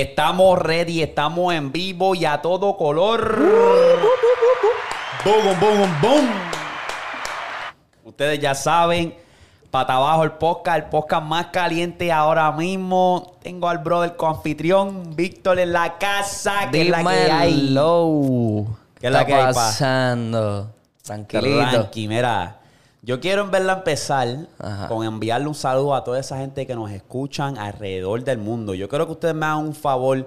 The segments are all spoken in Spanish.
Estamos ready, estamos en vivo y a todo color. Boom, boom, boom. Ustedes ya saben, pata abajo el podcast, el podcast más caliente ahora mismo. Tengo al brother anfitrión, Víctor en la casa, que es la que hay. Hello. ¿Qué es la que hay, pa? pasando? Tranquilito. Tranqui, mira. Yo quiero en verla empezar Ajá. con enviarle un saludo a toda esa gente que nos escuchan alrededor del mundo. Yo quiero que ustedes me hagan un favor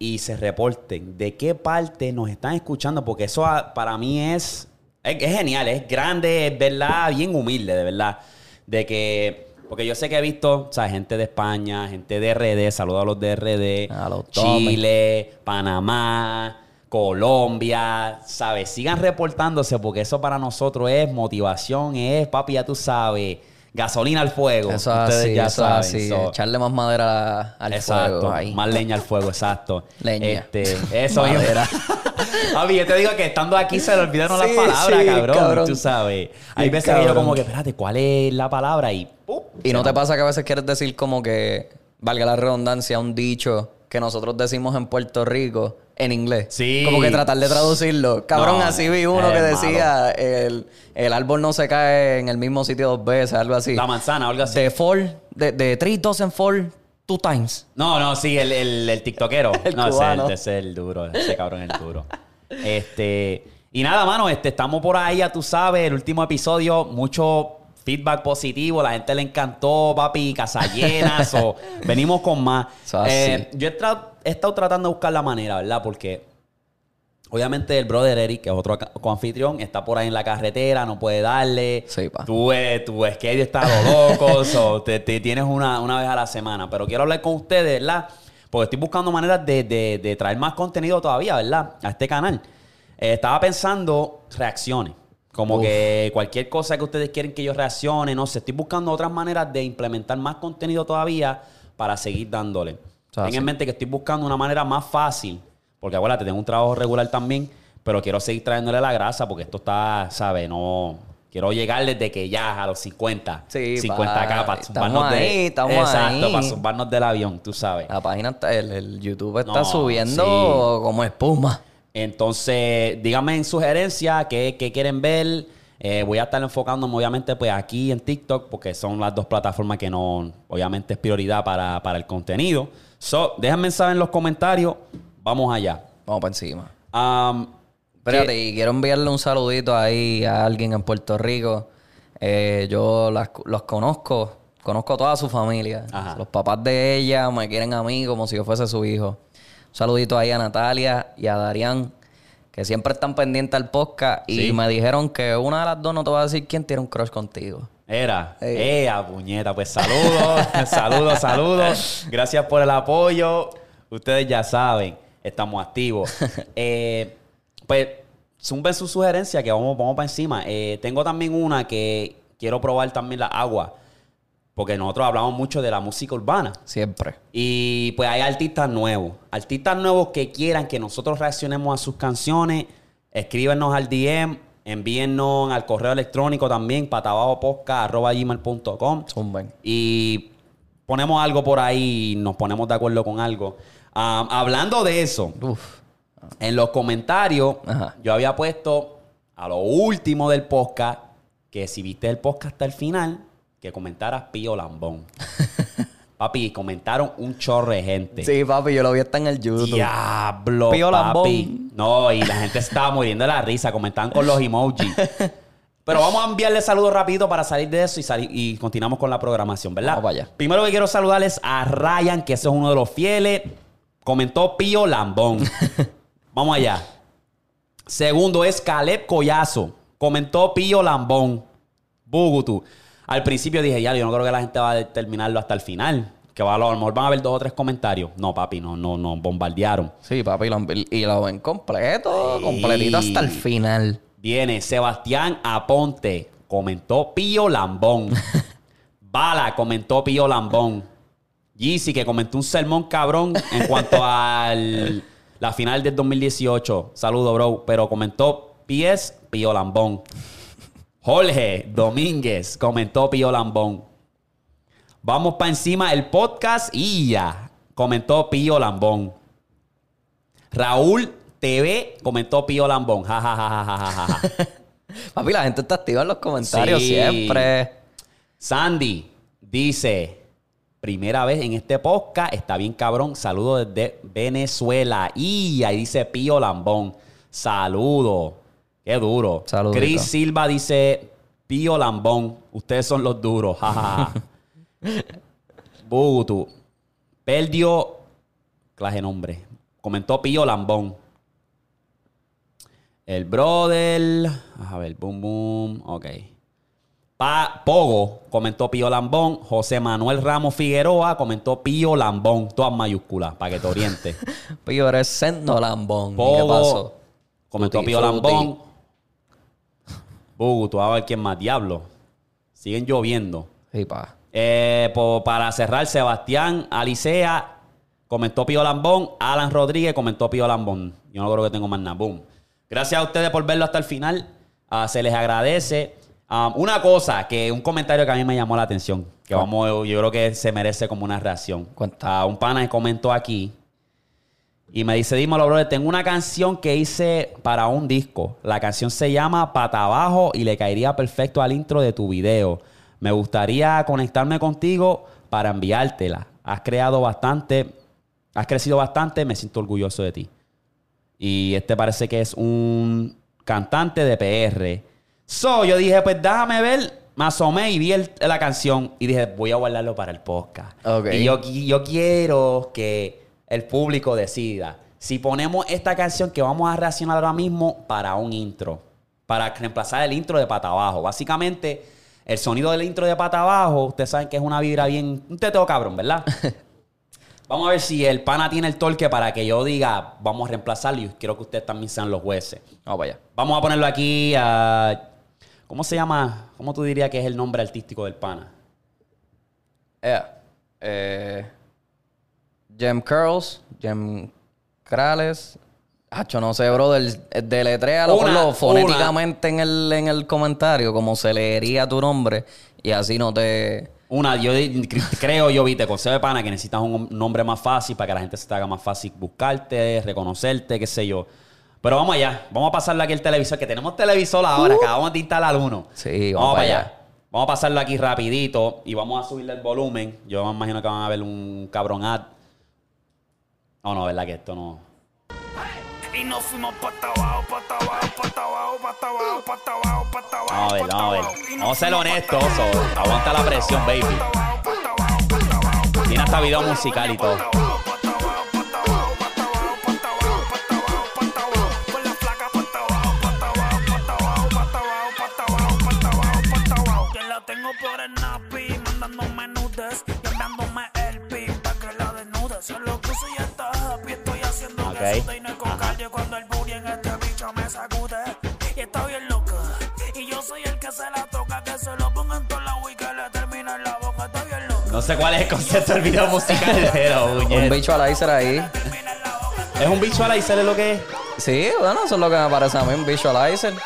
y se reporten de qué parte nos están escuchando, porque eso ah, para mí es, es, es genial, es grande, es verdad, bien humilde, de verdad. De que, porque yo sé que he visto, o sea, gente de España, gente de RD, saludos a los de RD, A los Tommy. Chile, Panamá, Colombia, ¿sabes? Sigan reportándose porque eso para nosotros es motivación, es, papi, ya tú sabes, gasolina al fuego. Eso es Ustedes así, ya eso es saben. así. so- Echarle más madera al exacto, fuego ahí. más leña al fuego, exacto. Leña. Este, eso. Madera. Papi, yo te digo que estando aquí se le olvidaron Sí, las palabras, sí, cabrón, cabrón. Tú sabes. Hay veces que yo como que, espérate, ¿cuál es la palabra? Y, ¡pum! Y no te pasa que a veces quieres decir como que, valga la redundancia, un dicho que nosotros decimos en Puerto Rico en inglés. Sí. Como que tratar de traducirlo. Cabrón, No, así vi uno que malo. decía, el, el árbol no se cae en el mismo sitio dos veces, algo así. La manzana, algo así. De fall, de, de three dozen fall two times. No, no, sí, el, el, el tiktokero. El no, cubano. ese es el duro. Ese cabrón es el duro. Este... Y nada, mano, este, estamos por ahí, ya tú sabes, el último episodio, mucho feedback positivo, la gente le encantó, papi, casa llenas, o venimos con más. Eh, yo he, estado tratando de buscar la manera, ¿verdad? Porque obviamente el brother Eric, que es otro coanfitrión, está por ahí en la carretera, no puede darle. Sí, pa. Tú, eh, tu schedule está a lo loco, so, te, te tienes una, una vez a la semana. Pero quiero hablar con ustedes, ¿verdad? Porque estoy buscando maneras de, de- de traer más contenido todavía, ¿verdad? A este canal. Eh, estaba pensando reacciones. Como Uf. que cualquier cosa que ustedes quieren que yo reaccione, no sé. Estoy buscando otras maneras de implementar más contenido todavía para seguir dándole. Ten en mente que estoy buscando una manera más fácil. Porque acuérdate, tengo un trabajo regular también. Pero quiero seguir trayéndole la grasa porque esto está, ¿sabes? No. Quiero llegar desde que ya a los 50. Sí, 50 pa- acá para zumbarnos de. ahí, Exacto, ahí. para zumbarnos del avión, tú sabes. La página está, el, el YouTube está No, subiendo sí. como espuma. Entonces, díganme en sugerencias qué, qué quieren ver. Eh, voy a estar enfocándome, obviamente, pues aquí en TikTok, porque son las dos plataformas que no, obviamente, es prioridad para, para el contenido. So, déjenme saber en los comentarios. Vamos allá. Vamos para encima. Um, Espérate, ¿qué- y quiero enviarle un saludito ahí a alguien en Puerto Rico. Eh, yo las- los conozco, conozco a toda su familia. Ajá. Los papás de ella me quieren a mí como si yo fuese su hijo. Saludito ahí a Natalia y a Darián, que siempre están pendientes al podcast. Y Sí. me dijeron que una de las dos no te va a decir quién tiene un crush contigo. Era, Ey. eh, a puñeta, pues saludos, saludos, saludos. Gracias por el apoyo. Ustedes ya saben, estamos activos. Eh, pues, zumben su sugerencia que vamos, vamos para encima. Eh, tengo también una que quiero probar también la agua, porque nosotros hablamos mucho de la música urbana. Siempre. Y pues hay artistas nuevos. Artistas nuevos que quieran que nosotros reaccionemos a sus canciones. Escríbenos al DM. Envíennos al correo electrónico también, patabajopodcast.com. Y ponemos algo por ahí y nos ponemos de acuerdo con algo. Ah, hablando de eso, Uf. en los comentarios, Ajá. yo había puesto a lo último del podcast que si viste el podcast hasta el final, que comentaras Pío Lambón. Papi, comentaron un chorro de gente. Sí, papi, yo lo vi hasta en el YouTube. Diablo, Pío papi. Lambón. No, y la gente estaba muriendo de la risa, comentaban con los emojis. Pero vamos a enviarle saludos rapidito para salir de eso y, salir, y continuamos con la programación, ¿verdad? Vamos para allá. Primero que quiero saludarles a Ryan, que ese es uno de los fieles. Comentó Pío Lambón. vamos allá. Segundo es Caleb Collazo. Comentó Pío Lambón. Bugutu. Al principio dije, ya, yo no creo que la gente va a terminarlo hasta el final. Que va, a lo mejor van a haber dos o tres comentarios. No, papi, no, no, no, bombardearon. Sí, papi, lo- y lo ven completo, Sí. completito hasta el final. Viene Sebastián Aponte. Comentó Pío Lambón. Bala comentó Pío Lambón. Yeezy que comentó un sermón cabrón en cuanto a la final del 2018. Saludo, bro. Pero comentó PS Pío Lambón. Jorge Domínguez comentó Pío Lambón. Vamos para encima el podcast y ya. comentó Pío Lambón. Raúl TV comentó Pío Lambón. Ja, ja, ja, ja, ja, ja. Papi, la gente está activa en los comentarios Sí. siempre. Sandy dice, primera vez en este podcast, está bien cabrón, saludo desde Venezuela. Y ahí dice Pío Lambón, saludo. Qué duro. Saludito. Chris Silva dice, Pío Lambón, ustedes son los duros. Bugutu. Perdió, clase nombre. Comentó Pío Lambón. El brother. A ver, boom, boom. Ok. Pa- Pogo comentó Pío Lambón. José Manuel Ramos Figueroa comentó Pío Lambón. Todas mayúsculas, para que te orientes. Pío, eres sendo lambón. ¿Y ¿Qué Pogo pasó? comentó Pío. Lambón. Bugu, tú vas a ver quién más. Diablo. Siguen lloviendo. Sí, pa. Eh, po- para cerrar, Sebastián Alicea comentó Pío Lambón. Alan Rodríguez comentó Pío Lambón. Yo no creo que tengo más nada. Boom. Gracias a ustedes por verlo hasta el final. Ah, se les agradece. Ah, una cosa, que un comentario que a mí me llamó la atención, que vamos, yo creo que se merece como una reacción. Ah, un pana que comentó aquí y me dice, dímelo, brother, tengo una canción que hice para un disco. La canción se llama Pata Abajo y le caería perfecto al intro de tu video. Me gustaría conectarme contigo para enviártela. Has creado bastante, has crecido bastante, me siento orgulloso de ti. Y este parece que es un cantante de PR. So, yo dije, pues déjame ver. Me asomé y vi el- la canción y dije, voy a guardarlo para el podcast. Ok. Y yo quiero que el público decida si ponemos esta canción que vamos a reaccionar ahora mismo para un intro. Para reemplazar el intro de pata abajo. Básicamente, el sonido del intro de pata abajo, ustedes saben que es una vibra bien. Un teteo cabrón, ¿verdad? Vamos a ver si el pana tiene el torque para que yo diga, vamos a reemplazarlo y quiero que ustedes también sean los jueces. Vamos para allá. Vamos a ponerlo aquí a... ¿Cómo se llama? ¿Cómo tú dirías que es el nombre artístico del pana? Eh, eh, Gem Curls, Gem Crales. Hacho, no sé, brother. Deletréalo ponlo fonéticamente en el, en el comentario, como se leería tu nombre. Y así no te. Una, yo creo, yo vi, te consejo de pana que necesitas un nombre más fácil para que la gente se te haga más fácil buscarte, reconocerte, qué sé yo. Pero vamos allá, vamos a pasarle aquí el televisor, que tenemos televisor ahora, acabamos de instalar uno. Sí, vamos para allá. Vamos a pasarlo aquí rapidito y vamos a subirle el volumen. Yo me imagino que van a ver un cabrón ad. No, no, verdad que esto no. Y nos fuimos pata abajo, pata abajo, pata abajo, pata abajo, pata abajo, pata abajo. Vamos a ver, pata vamos a ver. Vamos ser honestos, aguanta la presión, baby. Tiene hasta video abajo. musical y todo. Con la flaca, pata abajo, pata abajo, pata abajo, pata abajo, pata abajo, pata abajo, pata abajo. Que la tengo por el napi, mandándome nudes y enviándome el pin pa' que la desnude. Se lo puse haciendo Ok. que sude y no es con calle cuando el booty en este bicho me sacude. Y está bien loca. Y yo soy el que se la toca, que se lo ponga en toda la y que le termine en la boca. Está bien loca. No sé cuál es el concepto del video musical, pero Un bicho al láser ahí. ¿Es un visualizer lo que es? Sí, bueno, eso es lo que me parece a mí, un visualizer. Y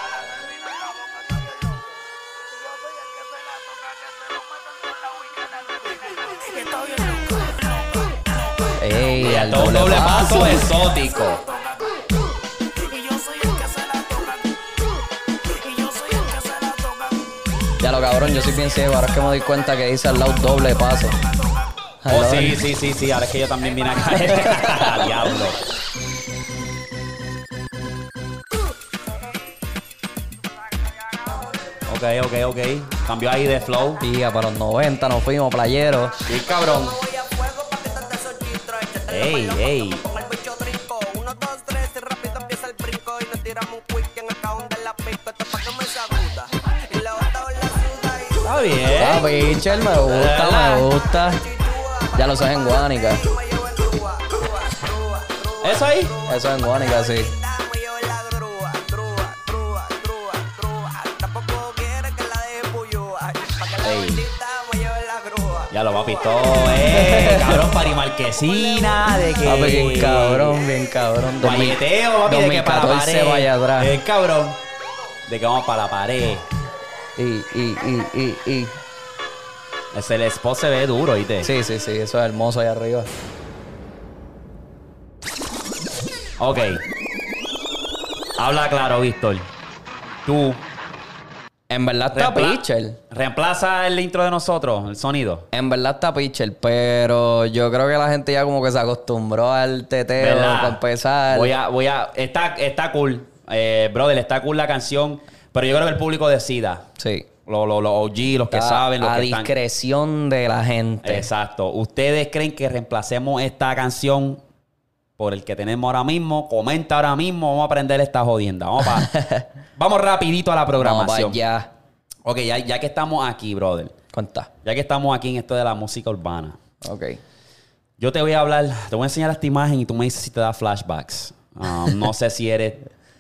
Ey, al doble paso paso. exótico. Ya lo cabrón, yo soy bien ciego. Ahora es que me doy cuenta que dice al lado doble paso. Oh, sí, sí, sí, sí. Ahora es que yo también vine acá. Diablo. Ok, ok, ok. Cambió ahí de flow. Tía, para los 90 nos fuimos playeros. Sí, cabrón. Ey, ey. Está bien. Ah, Pitcher, me gusta, me gusta. Ya lo sabes en Guánica. ¿Eso ahí? Eso es en Guánica, sí. Ya lo papi, todo eh. Cabrón, pari marquesina, de que. Papi, bien cabrón, bien cabrón. Guayeteo, papi, 2014, de que para la pared. vaya atrás. El cabrón. De que vamos para la pared. Y, y, y, y, y. Ese el spot se ve duro, ¿viste? Sí, sí, sí, eso es hermoso ahí arriba. Ok. Habla claro, Víctor. Tú en verdad está reempla- pitcher. reemplaza el intro de nosotros, el sonido. En verdad está pitcher, pero yo creo que la gente ya como que se acostumbró al teteo ¿Verdad? para empezar. Voy a, voy a. Está, está cool. Eh, brother, está cool la canción. Pero yo creo que el público decida. Sí. Los, los, los OG, los que Está saben, los a que están. discreción de la gente. Exacto. ¿Ustedes creen que reemplacemos esta canción por el que tenemos ahora mismo? Comenta ahora mismo. Vamos a aprender esta jodienda. Vamos, vamos rapidito a la programación. allá. ok, ya, ya que estamos aquí, brother. Cuenta. Ya que estamos aquí en esto de la música urbana. Ok. Yo te voy a hablar, te voy a enseñar esta imagen y tú me dices si te da flashbacks. Um, no sé si eres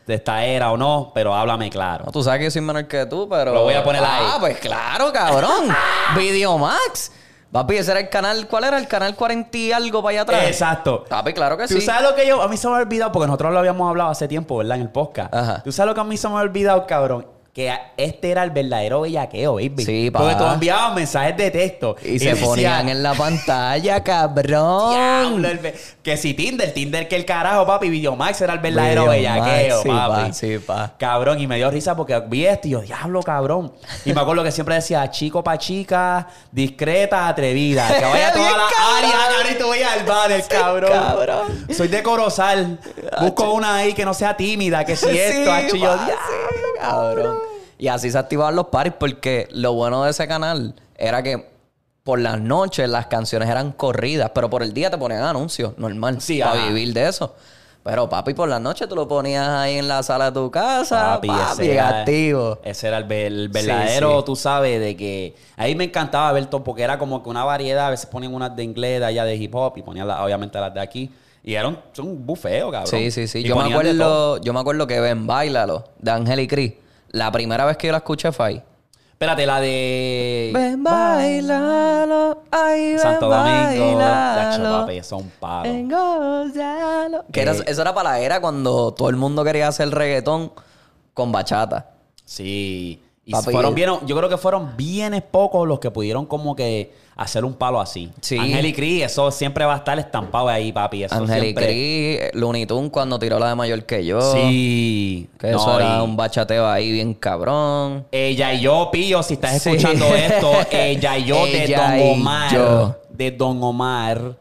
de esta era o no, pero háblame claro. No, tú sabes que yo soy menor que tú, pero. Lo voy a poner ahí. Ah, pues claro, cabrón. Videomax. Papi, ese era el canal. ¿Cuál era el canal 40 y algo para allá atrás? Exacto. Papi, claro que ¿Tú sí. sabes lo que yo, a mí se me ha olvidado, porque nosotros lo habíamos hablado hace tiempo, ¿verdad? En el podcast. Ajá. ¿Tú sabes lo que a mí se me ha olvidado, cabrón? Que este era el verdadero bellaqueo, baby. Sí, Porque pa. tú enviabas mensajes de texto. Y, se decía, ponían en la pantalla, cabrón. "Diablo, el que si Tinder, Tinder que el carajo, papi, Videomax era el verdadero Videomax, bellaqueo, sí, papi. pa, sí, pa. Cabrón, y me dio risa porque vi esto y yo, diablo, cabrón. Y me acuerdo que siempre decía, chico pa' chica, discreta, atrevida. Que vaya a toda la área, cabrón, y tú veías el banner, cabrón. cabrón. Soy de Corozal. Busco una ahí que no sea tímida, que si esto, hacho, y yo, "Diablo, sí, cabrón. Y así se activaban los paris porque lo bueno de ese canal era que por las noches las canciones eran corridas, pero por el día te ponían anuncios, normal, Sí, para ajá. vivir de eso. Pero papi, por las noches tú lo ponías ahí en la sala de tu casa, papi, ese era- activo. Ese era el, ve- el verdadero, sí. tú sabes, de que... Ahí me encantaba ver todo, porque era como que una variedad. A veces ponían unas de inglés, de allá de hip hop, y ponían la- obviamente las de aquí. Y eran un bufeo, cabrón. Sí, sí, sí. Y Yo me acuerdo, yo me acuerdo que ven Bailalo de Ángel y Cris. La primera vez que yo la escuché fue ahí. Espérate, la de... Ven, bailalo, ay, Santo Domingo. Bailalo. papi, eso es un palo. Ven, gózalo. Que era- eso era para la era cuando todo el mundo quería hacer reggaetón con bachata. Sí. Y Papi, fueron eh. bien, yo creo que fueron bienes pocos los que pudieron como que hacer un palo así. Sí. Ángel y Cris, eso siempre va a estar estampado ahí, papi. Eso Ángel y siempre- Cris, Looney Tunes cuando tiró la de mayor que yo. Sí. Que No, eso era un bachateo ahí bien cabrón. Ella y yo, Pío, si estás Sí. escuchando esto, ella y yo de Ella Don Omar. yo. De Don Omar.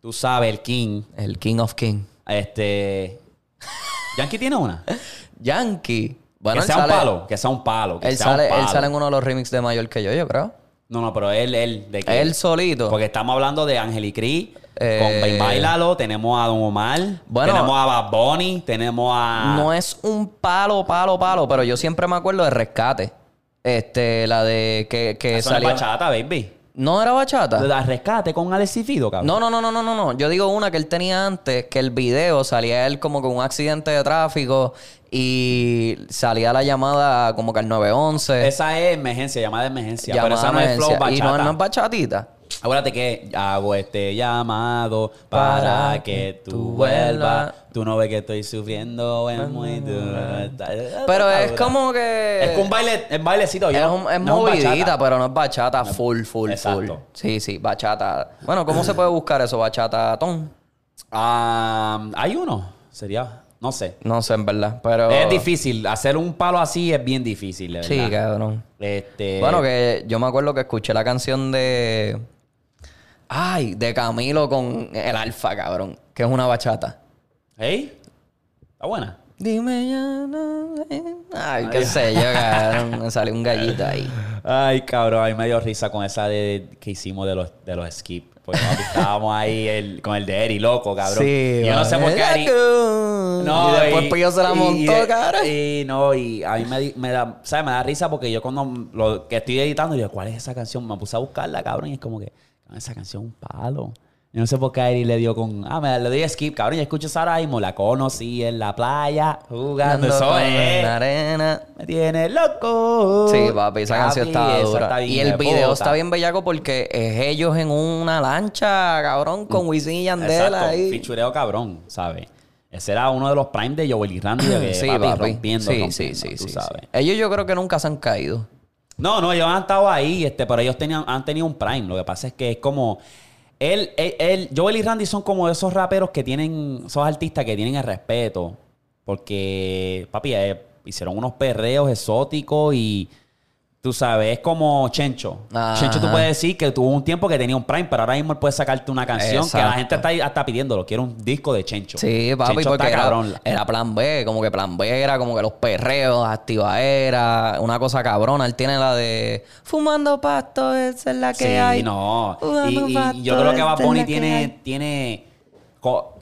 Tú sabes, el King. El King of King. Este. Yankee tiene una. Yankee. Bueno, que sea un palo. Que sea un palo. Que Él sea un sale, él sale en uno de los remixes de mayor que yo, yo creo. No, no, pero él, él. ¿de qué? Él solito. Porque estamos hablando de Ángel y Cris. Eh, con Ben Bailalo. Tenemos a Don Omar. Bueno. tenemos a Bad Bunny. Tenemos a. No es un palo, palo, palo, pero yo siempre me acuerdo de Rescate. Este, la de que, que Eso no es salió. bachata, baby. ¿No era bachata? La rescate con Alexi Fido, cabrón. No, no, no, no, no, no. Yo digo una que él tenía antes, que el video salía él como con un accidente de tráfico y salía la llamada como que al 911. Esa es emergencia, llamada de emergencia. llamada pero esa no es flow bachata. Y no, no es bachatita. Acuérdate que hago este llamado para, Para que tú vuelvas. Tú no ves que estoy sufriendo, es muy duro. Pero es como que... Es un baile, es bailecito. Es, un- es no movidita, pero no es bachata full, full, Exacto. full. Sí, sí, bachata. Bueno, ¿cómo se puede buscar eso? Bachatatón. Ah, hay uno. Sería, no sé. No sé, en verdad, pero... Es difícil. Hacer un palo así es bien difícil, de Sí, verdad. cabrón. Este, Bueno, que yo me acuerdo que escuché la canción de... Ay, de Camilo con el Alfa, cabrón. Que es una bachata. ¿Hey? Está buena. Dime ya no... Ay, qué sé yo, cabrón. Me salió un gallito ahí. Ay, cabrón, a mí me dio risa con esa de, que hicimos de los, de los skip. Porque papi, estábamos ahí el- con el de Eri, loco, cabrón. Y yo no sé por qué Eri... No, y después Pillo se la montó, y cabrón. Y no, y a mí me, da, ¿sabes? Me da risa porque yo cuando lo que estoy editando, digo, ¿cuál es esa canción? Me puse a buscarla, cabrón, y es como que, "Ah, esa canción es un palo. Yo no sé por qué a Eri le dio con, ah, me le doy skip, cabrón, y escucho esa ahora mismo, la conocí en la playa, jugando, es. la arena. Me tiene loco. Sí, papi, esa canción está dura. está bien y el de video puta. está bien bellaco porque es ellos en una lancha, cabrón, con Wisin y Yandel Exacto, ahí. fichureo cabrón, ¿sabes? Ese era uno de los prime de Joel y Randy que Sí, papi, papi. rompiendo, sí, rompiendo, sí, sí, tú sí, sabes. sí. Ellos yo creo que nunca se han caído. No, no, ellos han estado ahí, este, pero ellos tenían, han tenido un prime. Lo que pasa es que es como Él, él, él- Joel y Randy son como esos raperos que tienen, esos artistas que tienen el respeto. Porque, papi, eh, hicieron unos perreos exóticos y tú sabes, es como Chencho. Ajá. Chencho tú puedes decir que tuvo un tiempo que tenía un prime, pero ahora mismo él puede sacarte una canción que la gente está hasta pidiéndolo. Quiere un disco de Chencho. Sí, papi, Chencho porque está era, cabrón. era plan B, como que plan B era como que los perreos, activaera, una cosa cabrona. Él tiene la de fumando pasto, esa es la que sí, hay. no. Fumando Y, y yo creo que Bad Bunny tiene, tiene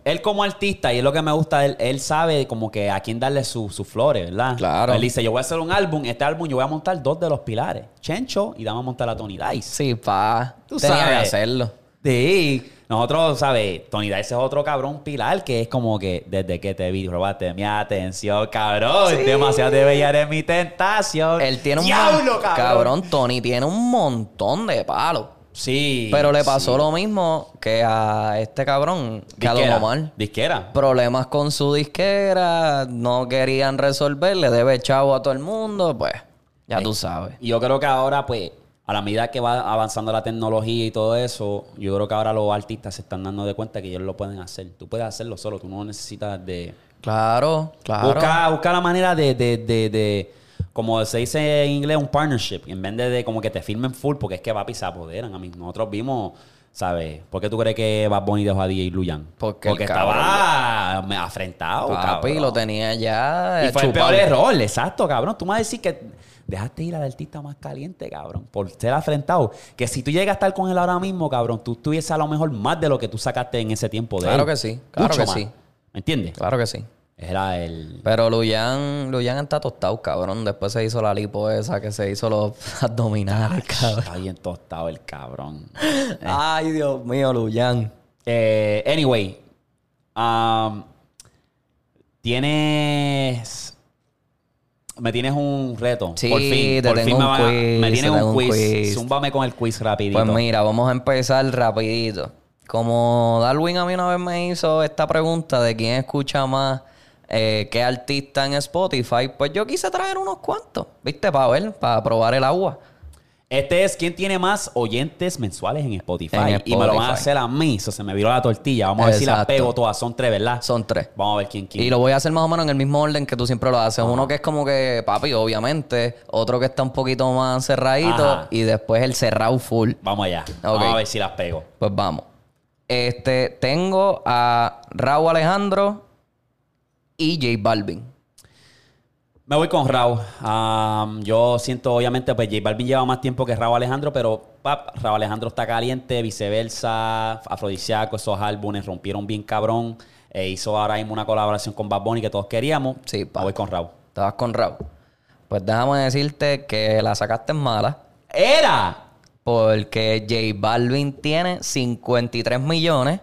él como artista, y es lo que me gusta, él, él sabe como que a quién darle su- sus flores, ¿verdad? Claro. Él dice, yo voy a hacer un álbum, este álbum yo voy a montar dos de los pilares, Chencho y vamos a montar a Tony Dice. Sí, pa. Tú Tenía que sabes. hacerlo. Sí, nosotros, ¿sabes? Tony Dice es otro cabrón pilar que es como que desde que te vi, robaste mi atención, cabrón. Demasiado de bella eres mi tentación. Él tiene un ¡Diablo, mon- cabrón, Tony tiene un montón de palos. Sí. Pero le pasó sí. lo mismo que a este cabrón, que a Don Disquera. Omar. Disquera. Problemas con su disquera, no querían resolver, le debe chavo a todo el mundo, pues ya tú sabes. Y yo creo que ahora, pues, a la medida que va avanzando la tecnología y todo eso, yo creo que ahora los artistas se están dando de cuenta que ellos lo pueden hacer. Tú puedes hacerlo solo, tú no necesitas de... Claro, claro. Busca, busca la manera de, de, de, de- como se dice en inglés, un partnership. En vez de, de como que te firmen full, porque es que papi se apoderan. A mí, nosotros vimos, ¿sabes? ¿Por qué tú crees que Bad Bunny dejó a DJ Luyan? Porque el estaba me- afrentado, Papi, cabrón. lo tenía ya Y fue el chupado. peor error, exacto, cabrón. Tú me vas a decir que dejaste ir al artista más caliente, cabrón, por ser afrentado. Que si tú llegas a estar con él ahora mismo, cabrón, tú tuvieses a lo mejor más de lo que tú sacaste en ese tiempo de Claro él. que sí, claro Mucho que más. sí. ¿Me entiendes? Claro que sí. Era el... Pero Luyan, Luyan está tostado, cabrón. Después se hizo la lipo esa que se hizo los abdominales, cabrón. Está bien tostado el cabrón. Ay, Dios mío, Luyan. Eh, anyway, um, tienes. Me tienes un reto. Sí, por fin. te por tengo fin me, va- quiz, me tienes un quiz. quiz. Zúmbame con el quiz rapidito. Pues mira, vamos a empezar rapidito. Como Darwin a mí una vez me hizo esta pregunta de quién escucha más eh, qué artista en Spotify, pues yo quise traer unos cuantos, ¿viste? Para ver, para probar el agua. Este es quién tiene más oyentes mensuales en Spotify. En Y me lo van a Spotify. hacer a mí. Eso se me viró la tortilla. Vamos a ver si las Exacto. pego todas. Son tres, ¿verdad? Son tres. Vamos a ver quién quién. Y lo voy a hacer más o menos en el mismo orden que tú siempre lo haces. Uno que es como que, papi, obviamente. Otro que está un poquito más cerradito. Ajá. Y después el cerrado full. Vamos allá. Vamos a ver si las pego. Pues vamos. Este, tengo a Raúl Alejandro y J Balvin. Me voy con Raúl. Yo siento, obviamente, pues J Balvin lleva más tiempo que Raúl Alejandro, pero pap, Raúl Alejandro está caliente, viceversa, afrodisíaco, esos álbumes rompieron bien cabrón. E hizo ahora mismo una colaboración con Bad Bunny que todos queríamos. Sí, pa. Me voy con Raúl. Estabas con Raúl. Pues déjame decirte que la sacaste mala. ¡Era! Porque J Balvin tiene 53 millones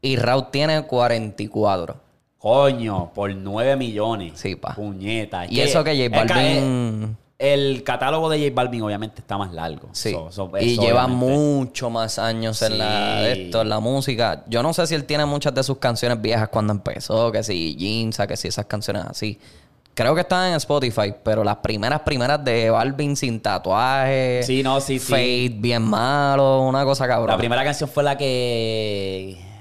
y Raúl tiene 44. Coño, por 9 millones. Sí, pa. Puñeta. Es Y eso que J Balvin- El, catálogo de J Balvin obviamente está más largo. Sí. So- so- y lleva obviamente. mucho más años en, la, Sí. esto, en la música. Yo no sé si él tiene muchas de sus canciones viejas cuando empezó, que si Jeansa, que si esas canciones así. Creo que están en Spotify, pero las primeras, primeras de Balvin sin tatuaje. Sí, no, sí, sí. Fade bien malo, una cosa cabrón. La primera canción fue la que.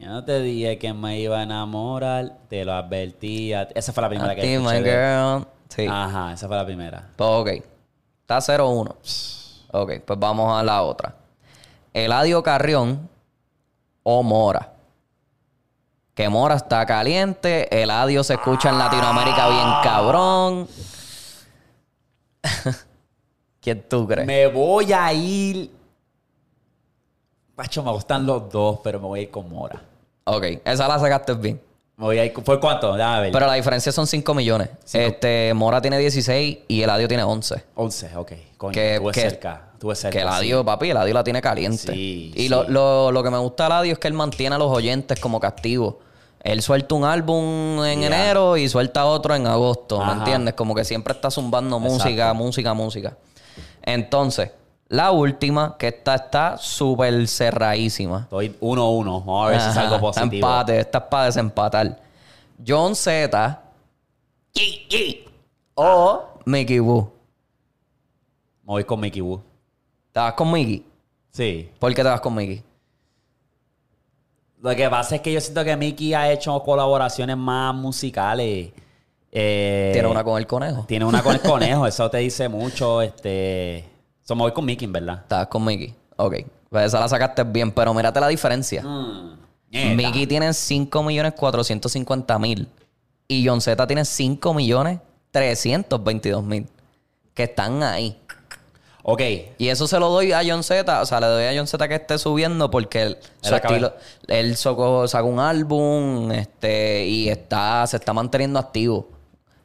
Yo no te dije que me iba a enamorar, te lo advertía. Esa fue la primera A que ti, escuché my girl. Sí. Ajá, esa fue la primera. Pues ok. Está 0-1. Ok, pues vamos a la otra. Eladio Carrión o Mora. Que Mora está caliente. Eladio se escucha en Latinoamérica bien cabrón. ¿Quién tú crees? Me voy a ir. Pacho, me gustan los dos, pero me voy a ir con Mora. Ok, esa la sacaste bien. Voy ¿Por cuánto? Déjame ver. Pero la diferencia son 5 millones. Cinco. Este, Mora tiene 16 y Eladio tiene 11. 11, ok. Coño, Que- estuve que- cerca. Estuve cerca. Que Eladio, papi, Eladio la tiene caliente. Sí, y sí. Lo, lo- lo que me gusta de Eladio es que él mantiene a los oyentes como castigos. Él suelta un álbum en enero y suelta otro en agosto, ¿me entiendes? Como que siempre está zumbando Exacto. música, música, música. Entonces, la última, que esta está súper cerradísima. Estoy 1-1. Vamos a ver si salgo está positivo. Empate, esta es para desempatar. John Z o Mickey Woo. Me voy con Mickey Woo. ¿Te vas con Mickey? Sí. ¿Por qué te vas con Mickey? Lo que pasa es que yo siento que Mickey ha hecho colaboraciones más musicales. Eh, Tiene una con el conejo. Tiene una con el conejo, eso te dice mucho. Este. Somos voy con Mickey, en verdad. Estabas con Mickey. Ok. Pues esa la sacaste bien, pero mírate la diferencia. Mm. Mickey tiene 5.450.000 y John Z tiene 5.322.000 que están ahí. Ok. Y eso se lo doy a John Z, o sea, le doy a John Z que esté subiendo porque él, su estilo, él sacó, sacó un álbum este, y está, se está manteniendo activo.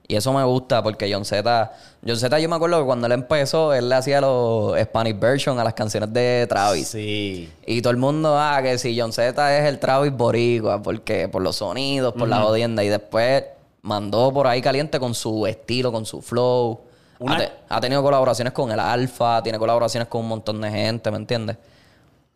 Y eso me gusta porque John Z, John Z yo me acuerdo que cuando él empezó, él le hacía los Spanish version a las canciones de Travis. Sí. Y todo el mundo, ah, que si John Z es el Travis Boricua, porque por los sonidos, por la jodienda. Y después mandó por ahí caliente con su estilo, con su flow. Una- Ha, te- ha tenido colaboraciones con el Alfa, tiene colaboraciones con un montón de gente, ¿me entiendes?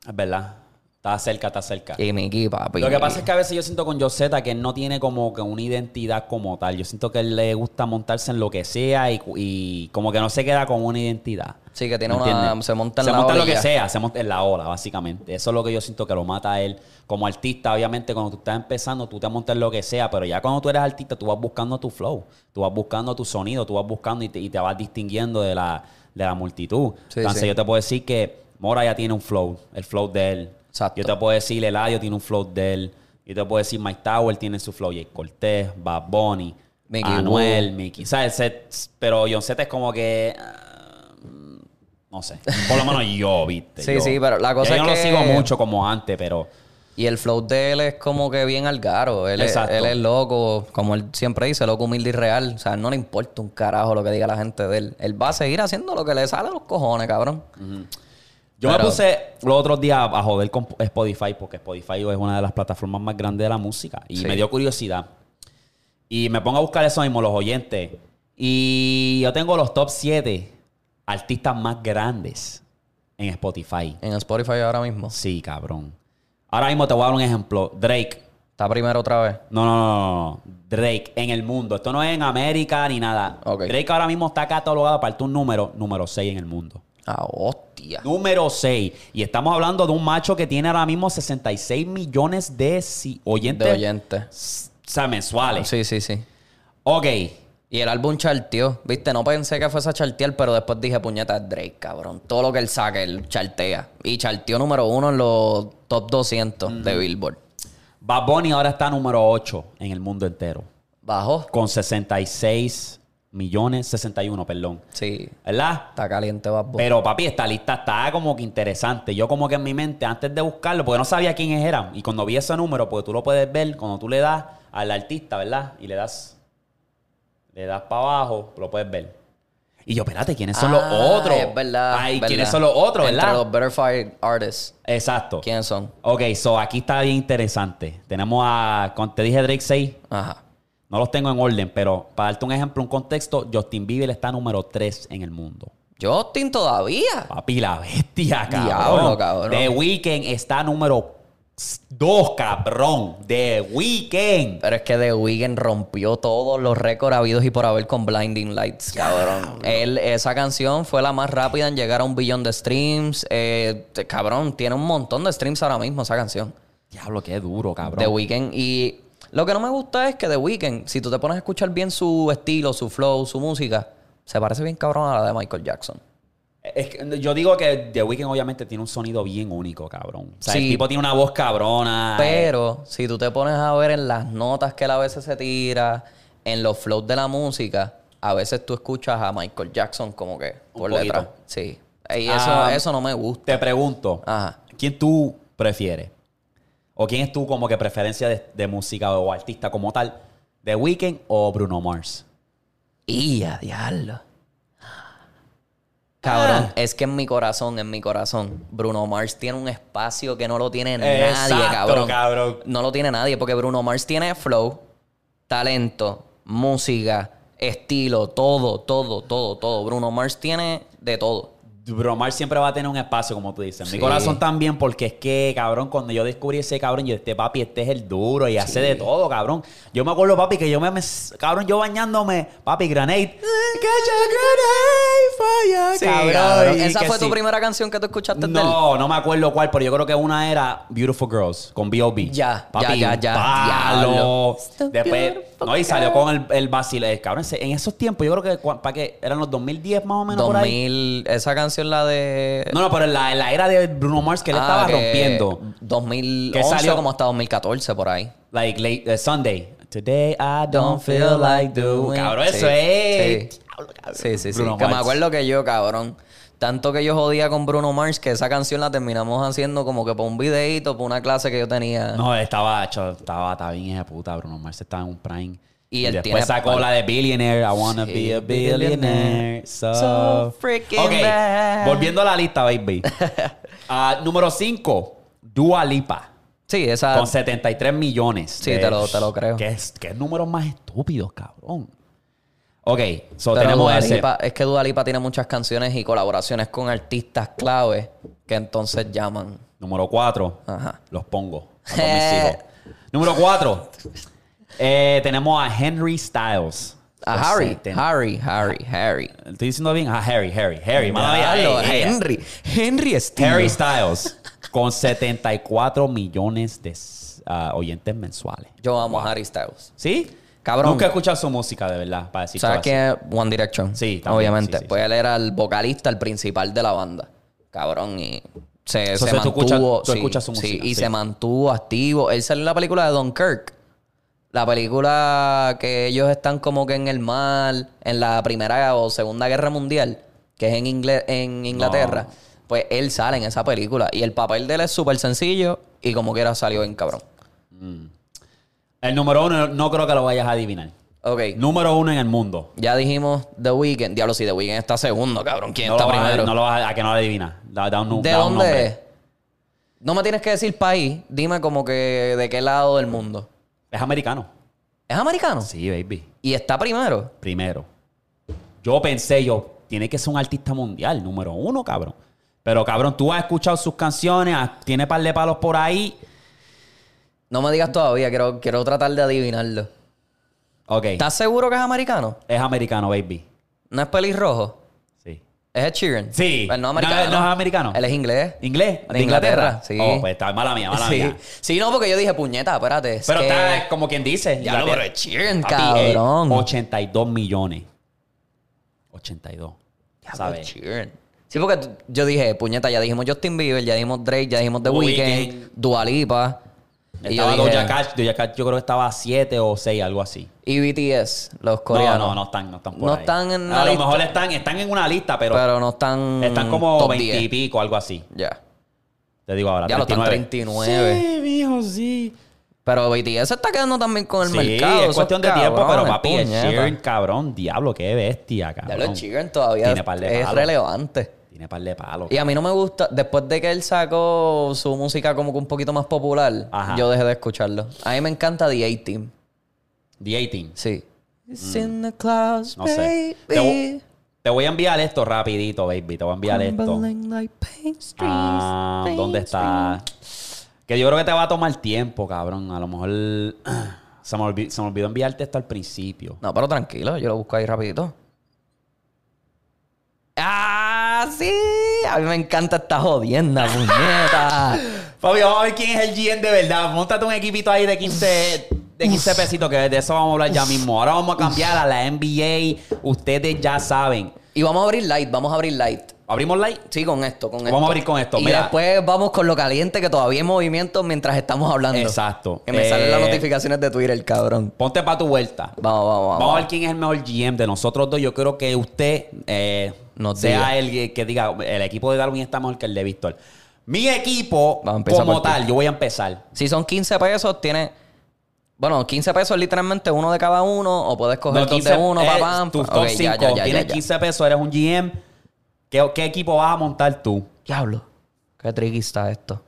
Es verdad. Está cerca, está cerca. Y Mickey, papi. Lo que pasa es que a veces yo siento con Joseta que él no tiene como que una identidad como tal. Yo siento que él le gusta montarse en lo que sea y, y como que no se queda con una identidad. Sí, que tiene ¿Me una- se monta en se la monta en lo que sea, se monta en la ola, básicamente. Eso es lo que yo siento que lo mata a él. Como artista, obviamente, cuando tú estás empezando, tú te montas en lo que sea, pero ya cuando tú eres artista, tú vas buscando tu flow, tú vas buscando tu sonido, tú vas buscando y te, y te vas distinguiendo de la, de la multitud. Sí, Entonces sí. yo te puedo decir que Mora ya tiene un flow, el flow de él. Exacto. Yo te puedo decir, Eladio tiene un flow de él. Yo te puedo decir, Mike Tower tiene su flow. Jay Cortés, Bad Bunny, Mickey Anuel, Wu. Mickey. ¿Sabes? Pero John Z es como que... ah, no sé. Por lo menos yo, viste. Sí, yo- sí, pero la cosa es yo que- no lo sigo mucho como antes, pero... Y el flow de él es como que bien algaro. Él, es, él es loco, como él siempre dice, loco, humilde y real. O sea, no le importa un carajo lo que diga la gente de él. Él va a seguir haciendo lo que le sale a los cojones, cabrón. Yo Pero- me puse los otros días a joder con Spotify porque Spotify es una de las plataformas más grandes de la música y Sí. me dio curiosidad. Y me pongo a buscar eso mismo, los oyentes. Y yo tengo los top 7 artistas más grandes en Spotify. En Spotify ahora mismo. Sí, cabrón. Ahora mismo te voy a dar un ejemplo. Drake. Está primero otra vez. No, no, no, no. Drake en el mundo. Esto no es en América ni nada. Drake ahora mismo está catalogado para un número, número 6 en el mundo. Ah, hostia. Número 6. Y estamos hablando de un macho que tiene ahora mismo 66 millones de si- oyentes. De oyentes. O sea, mensuales. Sí, sí, sí. Ok. Y el álbum charteó. Viste, no pensé que fuese a chartear, pero después dije, puñeta, es Drake, cabrón. Todo lo que él saque, él chartea. Y charteó número uno en los top 200 de Billboard. Bad Bunny ahora está número 8 en el mundo entero. Bajó. Con 66 millones, 61, perdón. Sí. ¿Verdad? Está caliente, Bad Bunny. Pero papi, esta lista está como que interesante. Yo como que en mi mente, antes de buscarlo, porque no sabía quiénes eran, y cuando vi ese número, porque tú lo puedes ver, cuando tú le das al artista, ¿verdad? Y le das, le das para abajo, lo puedes ver. Y yo, espérate, ¿quiénes son los Ah, otros? Es verdad. Ay, verdad. ¿quiénes son los otros, Entre verdad? los Verified Artists. Exacto. ¿Quiénes son? Ok, so aquí está bien interesante. Tenemos a, cuando te dije Drake 6, Ajá. No los tengo en orden, pero para darte un ejemplo, un contexto, Justin Bieber está número 3 en el mundo. Justin todavía. Papi, la bestia, cabrón. Diablo, cabrón. The Weeknd está número 2, cabrón. The Weeknd. Pero es que The Weeknd rompió todos los récords habidos y por haber con Blinding Lights, cabrón. Él, esa canción fue la más rápida en llegar a un billón de streams. Eh, cabrón, tiene un montón de streams ahora mismo esa canción. Diablo, qué duro, cabrón. The Weeknd. Y lo que no me gusta es que The Weeknd, si tú te pones a escuchar bien su estilo, su flow, su música, se parece bien cabrón a la de Michael Jackson. Es que yo digo que The Weeknd obviamente tiene un sonido bien único, cabrón. O sea, el Sí. tipo tiene una voz cabrona. Pero si tú te pones a ver en las notas que él a veces se tira, en los flows de la música, a veces tú escuchas a Michael Jackson como que por detrás. Sí. Y eso, Ah, eso no me gusta. Te pregunto, Ajá. ¿quién tú prefieres? ¿O quién es tú como que preferencia de, de música o artista como tal? ¿The Weeknd o Bruno Mars? Y a diablo. Cabrón, Ah. es que en mi corazón, en mi corazón, Bruno Mars tiene un espacio que no lo tiene nadie, cabrón. No lo tiene nadie, porque Bruno Mars tiene flow, talento, música, estilo, todo, todo, todo, todo. Bruno Mars tiene de todo. Bruno Mars siempre va a tener un espacio, como tú dices. En mi corazón también, porque es que, cabrón, cuando yo descubrí ese cabrón, yo, este papi, este es el duro y hace de todo, cabrón. Yo me acuerdo, papi, que yo me, me- cabrón, yo bañándome, papi, a grenade falla, Sí, cabrón. cabrón. ¿Esa que fue tu primera canción que tú escuchaste de él? No, no me acuerdo cuál, pero yo creo que una era Beautiful Girls con B.O.B. Ya, Papi, ya, ya, ya, palo. diablo. Después, no, y salió con el, el vacile. Cabrón, ese- en esos tiempos, yo creo que, ¿para qué? ¿Eran los 2010 más o menos por ahí? 2000, esa canción la de... No, no, pero en la, en la era de Bruno Mars que él Ah, estaba que rompiendo. 2011 Que salió- como hasta 2014 por ahí. Like late uh, Sunday. Today I don't feel like doing. Cabrón, eso Sí, es. Sí, sí, sí. sí. Que me acuerdo que yo, cabrón, tanto que yo jodía con Bruno Mars que esa canción la terminamos haciendo como que para un videíto, para una clase que yo tenía. No, estaba, hecho, estaba, estaba bien hija puta. Bruno Mars estaba en un prime. Y él después tiene- sacó la de Billionaire. I wanna Sí, be a billionaire. billionaire. So, So freaking Ok, bad. Volviendo a la lista, baby. Ah, número 5, Dua Lipa. Sí, esa... Con 73 millones. Sí, te lo- te lo creo. Que es, es números más estúpidos, cabrón. Ok, so Pero tenemos Dua ese. Lipa- es que Dua Lipa tiene muchas canciones y colaboraciones con artistas clave que entonces llaman. Número 4, Ajá. los pongo todos mis hijos. Número 4, tenemos a Henry Styles. A Harry, Harry, Harry, Harry. ¿Estoy diciendo bien? Ah, Harry, Harry, Harry. ey. Henry. Henry Steele. Harry Styles con 74 millones de ah, oyentes mensuales. Yo amo a Harry Styles. ¿Sí? Cabrón. Nunca he escuchado su música, de verdad, para decir ¿Sabes es One Direction? Sí, también, Obviamente. sí, sí, pues él era el vocalista, el principal de la banda. Cabrón, y se, se mantuvo... escuchas- tú escuchas su sí, música, y se mantuvo activo. Él salió en la película de Dunkirk. La película que ellos están como que en el mar, en la Primera o Segunda Guerra Mundial, que es en, ingle- en Inglaterra. No. Pues él sale en esa película. Y el papel de él es súper sencillo y como quiera salió en cabrón. El número uno no creo que lo vayas a adivinar. Ok. Número uno en el mundo. Ya dijimos The Weeknd. Diablo, si The Weeknd está segundo, cabrón. ¿Quién No está vas a- primero? no lo vas a, a que no lo adivinas. Da, da un, ¿De da un dónde nombre. es? No me tienes que decir país. Dime como que de qué lado del mundo. Es americano. ¿Es americano? Sí, baby. Y está primero. Primero. Yo pensé, yo, tiene que ser un artista mundial, número uno, cabrón. Pero, cabrón, tú has escuchado sus canciones, tiene par de palos por ahí. No me digas todavía. Quiero, quiero tratar de adivinarlo. Ok. ¿Estás seguro que es americano? Es americano, baby. ¿No es pelirrojo? ¿Es Ed Sheeran? Sí. Pues no No, americano. no es americano. Él es inglés. ¿Inglés? De Inglaterra, sí. Oh, pues está mala mía, mala sí. mía. Sí, no, porque yo dije, puñeta, espérate. es Pero que- está como quien dice. Ya lo, pero Ed Sheeran, Papi, cabrón. 82 millones. 82. Diablo, Ed ¿Sabes? Sheeran. Sí, porque yo dije, puñeta, ya dijimos Justin Bieber, ya dijimos Drake, ya dijimos The Weeknd. Dua Lipa. Y yo Estaba dije, Doja Cat. Doja Cat yo creo que estaba a 7 o 6, algo así. Y BTS, los coreanos. No, no, no están, no están por No ahí. están en A lo lista. mejor están, están en una lista, pero, Pero no están. están como top 20 y 10. pico, algo así. Ya. Te digo ahora, Ya lo están 39. Sí, mijo, sí. Pero BTS se está quedando también con el sí, mercado. es esos cuestión de tiempo, pero papi, el puñeta. Sheeran, cabrón, diablo, qué bestia, Ya cabrón. lo Sheeran todavía Tiene par de es palos. relevante. Tiene par de palos. Y a mí no me gusta, después de que él sacó su música como que un poquito más popular, Ajá. yo dejé de escucharlo. A mí me encanta The A-Team. The 18. Sí. It's in the clouds. No sé. Te, baby. te voy a enviar esto rapidito, baby. Te voy a enviar esto. Crumbling like pastries, Ah, ¿dónde está? Que yo creo que te va a tomar tiempo, cabrón. A lo mejor se me, olvi- se me olvidó enviarte esto al principio. No, pero tranquilo, yo lo busco ahí rapidito. ¡Ah, sí! A mí me encanta esta jodienda, puñeta. Fabio, vamos a ver quién es el GM de verdad. Móntate un equipito ahí de 15, de 15 pesitos, que de eso vamos a hablar ya mismo. Ahora vamos a cambiar a la NBA. Ustedes ya saben. Y vamos a abrir light, vamos a abrir light. ¿Abrimos light? Sí, con esto, con esto. Vamos a abrir con esto, Y mira. después vamos con lo caliente que todavía hay movimiento mientras estamos hablando. Exacto. Que me Eh, salen las notificaciones de Twitter, cabrón. Ponte para tu vuelta. Vamos, vamos, vamos. Vamos a ver quién es el mejor GM de nosotros dos. Yo creo que usted eh, Nos sea diga. el que- que diga, el equipo de Darwin está mejor que el de Víctor. Mi equipo, Vamos a empezar como por ti. tal, yo voy a empezar. Si son 15 pesos, tiene... Bueno, 15 pesos literalmente uno de cada uno o puedes coger No, dos 15, de uno, eh, papá. tus top ya, 5, ya, ya, ya, tienes ya. 15 pesos, eres un GM. ¿Qué, qué equipo vas a montar tú? Diablo. Qué tricky está esto.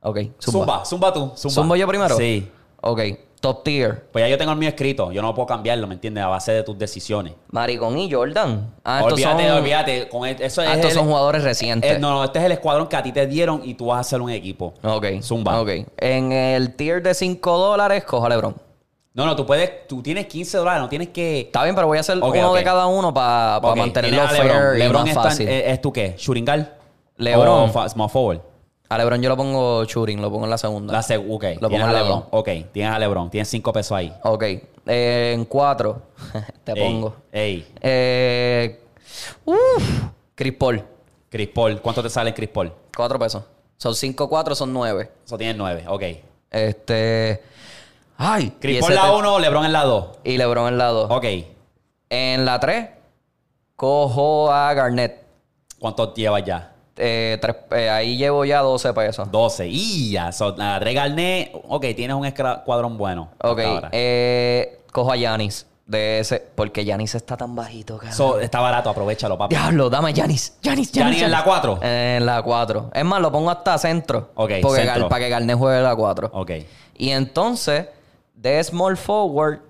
Ok, zumba. Zumba, zumba tú. Zumba. ¿Zumbo yo primero? Sí. Ok, top tier. Pues ya yo tengo el mío escrito. Yo no puedo cambiarlo, ¿me entiendes? A base de tus decisiones. Maricón y Jordan. Ah, estos olvídate, son... olvídate. Con el- eso ah, es estos el- son jugadores recientes. eh, no, no, este es el escuadrón que a ti te dieron y tú vas a hacer un equipo. Ok. Zumba. Ok. En el tier de 5 dólares, cojo a LeBron. No, no, tú puedes, tú tienes 15 dólares, no tienes que... Está bien, pero voy a hacer uno de cada uno para mantenerlo fair LeBron. y LeBron más está- fácil. ¿es, es tú qué? ¿Shooting guard? LeBron. ¿O fa- small forward? A LeBron yo lo pongo shooting, lo pongo en la segunda. La seg- ok, Lo pongo a en LeBron. Ok, tienes a LeBron. Tienes 5 pesos ahí. Ok. Eh, en cuatro, te Ey, pongo. Ey, Eh, uf, Chris Paul, Chris Paul. ¿Cuánto te sale en Chris Paul? cuatro pesos. Son cinco, cuatro, son nueve. Eso tienes 9. Ok. Este. Ay. Chris Paul ese la te- 1, LeBron en la 2. Y LeBron en la dos. Ok. En la tres, cojo a Garnett. ¿Cuánto llevas ya? Eh, tres- eh, ahí llevo ya 12 pesos. 12. Y ya. So, Garnett, Ok, tienes un escuadrón bueno. Ok. Eh, cojo a Yanis. De ese. Porque Yanis está tan bajito, cabrón. So, está barato, aprovechalo, papi. Diablo, dame Yanis. Yanis, ¿Giannis Yanis. en la cuatro? En la 4. Es más, lo pongo hasta centro. Ok, porque centro. Para que Garnet juegue la 4. Ok. Y entonces, de small forward,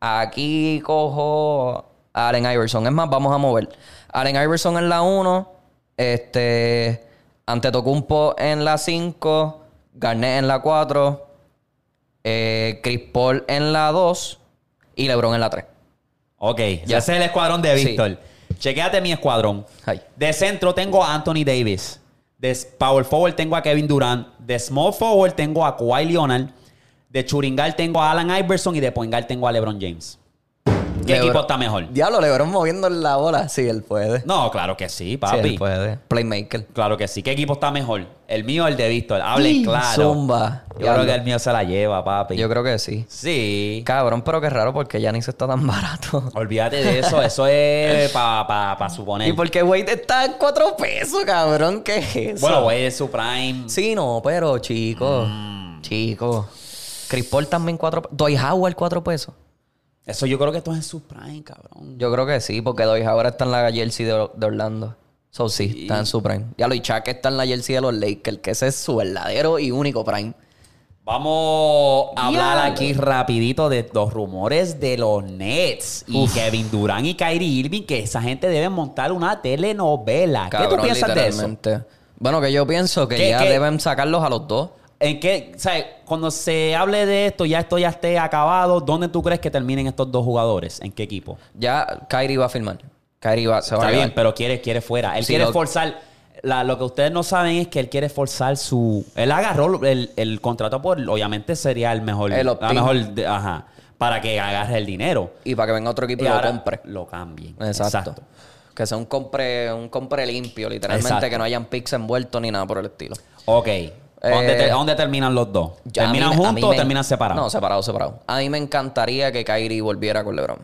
aquí cojo a Allen Iverson. Es más, vamos a mover. Allen Iverson en la 1. Este. Antetokounmpo en la 5. Garnett en la 4. Eh, Chris Paul en la 2. Y LeBron en la 3. Ok. Ya. Ya ese es el escuadrón de Sí. Víctor. Chequéate mi escuadrón. De centro tengo a Anthony Davis. De power forward tengo a Kevin Durant. De small forward tengo a Kawhi Leonard. De churingal tengo a Alan Iverson. Y de point guard tengo a LeBron James. ¿Qué LeBron- equipo está mejor? Diablo, LeBron moviendo la bola. Sí, él puede. No, claro que sí, Sí, papi. él puede. Playmaker. Claro que sí. ¿Qué equipo está mejor? El mío o el de Víctor. Hable claro. Zumba. Yo Diablo. creo que el mío se la lleva, papi. Yo creo que sí. Sí. Cabrón, pero qué raro porque Yanis está tan barato. Olvídate de eso. Eso es para pa, pa suponer. ¿Y por qué Wade está en cuatro pesos, cabrón? ¿Qué es eso? Bueno, güey, es su prime. Sí, no, pero chico. Mm. Chico. Chris Paul también cuatro pesos. Doy Howard cuatro pesos. Eso yo creo que esto es en su prime, cabrón. Yo creo que sí, porque Doy Howard está en la jersey de, de Orlando. So sí, está en su prime. Ya lo y Chuck está en la jersey de los Lakers, que ese es su verdadero y único prime. Vamos a hablar aquí rapidito de los rumores de los Nets y Kevin Durant y Kyrie Irving, que esa gente debe montar una telenovela. ¿Qué tú piensas de eso? Bueno, que yo pienso que ¿Qué- ya qué? deben sacarlos a los dos. ¿En qué, sabes, cuando se hable de esto, ya esto ya esté acabado, ¿dónde tú crees que terminen estos dos jugadores? ¿En qué equipo? Ya Kyrie va a firmar. Kyrie va, se va Está a bien, pero quiere, quiere fuera. Él quiere lo- forzar. la- lo que ustedes no saben es que él quiere forzar su. Él agarró el, el contrato por. Obviamente sería el mejor. El la mejor. ajá. Para que agarre el dinero. Y para que venga otro equipo Y y lo compre. Lo cambien. Exacto. Que sea un compre, un compre limpio, literalmente, Exacto. que no hayan picks envueltos ni nada por el estilo. Ok. ¿Dónde, Eh, te- dónde terminan los dos? Ya, a mí ¿Terminan me- a juntos o me- terminan separados? No, separados, separados. A mí me encantaría que Kyrie volviera con LeBron.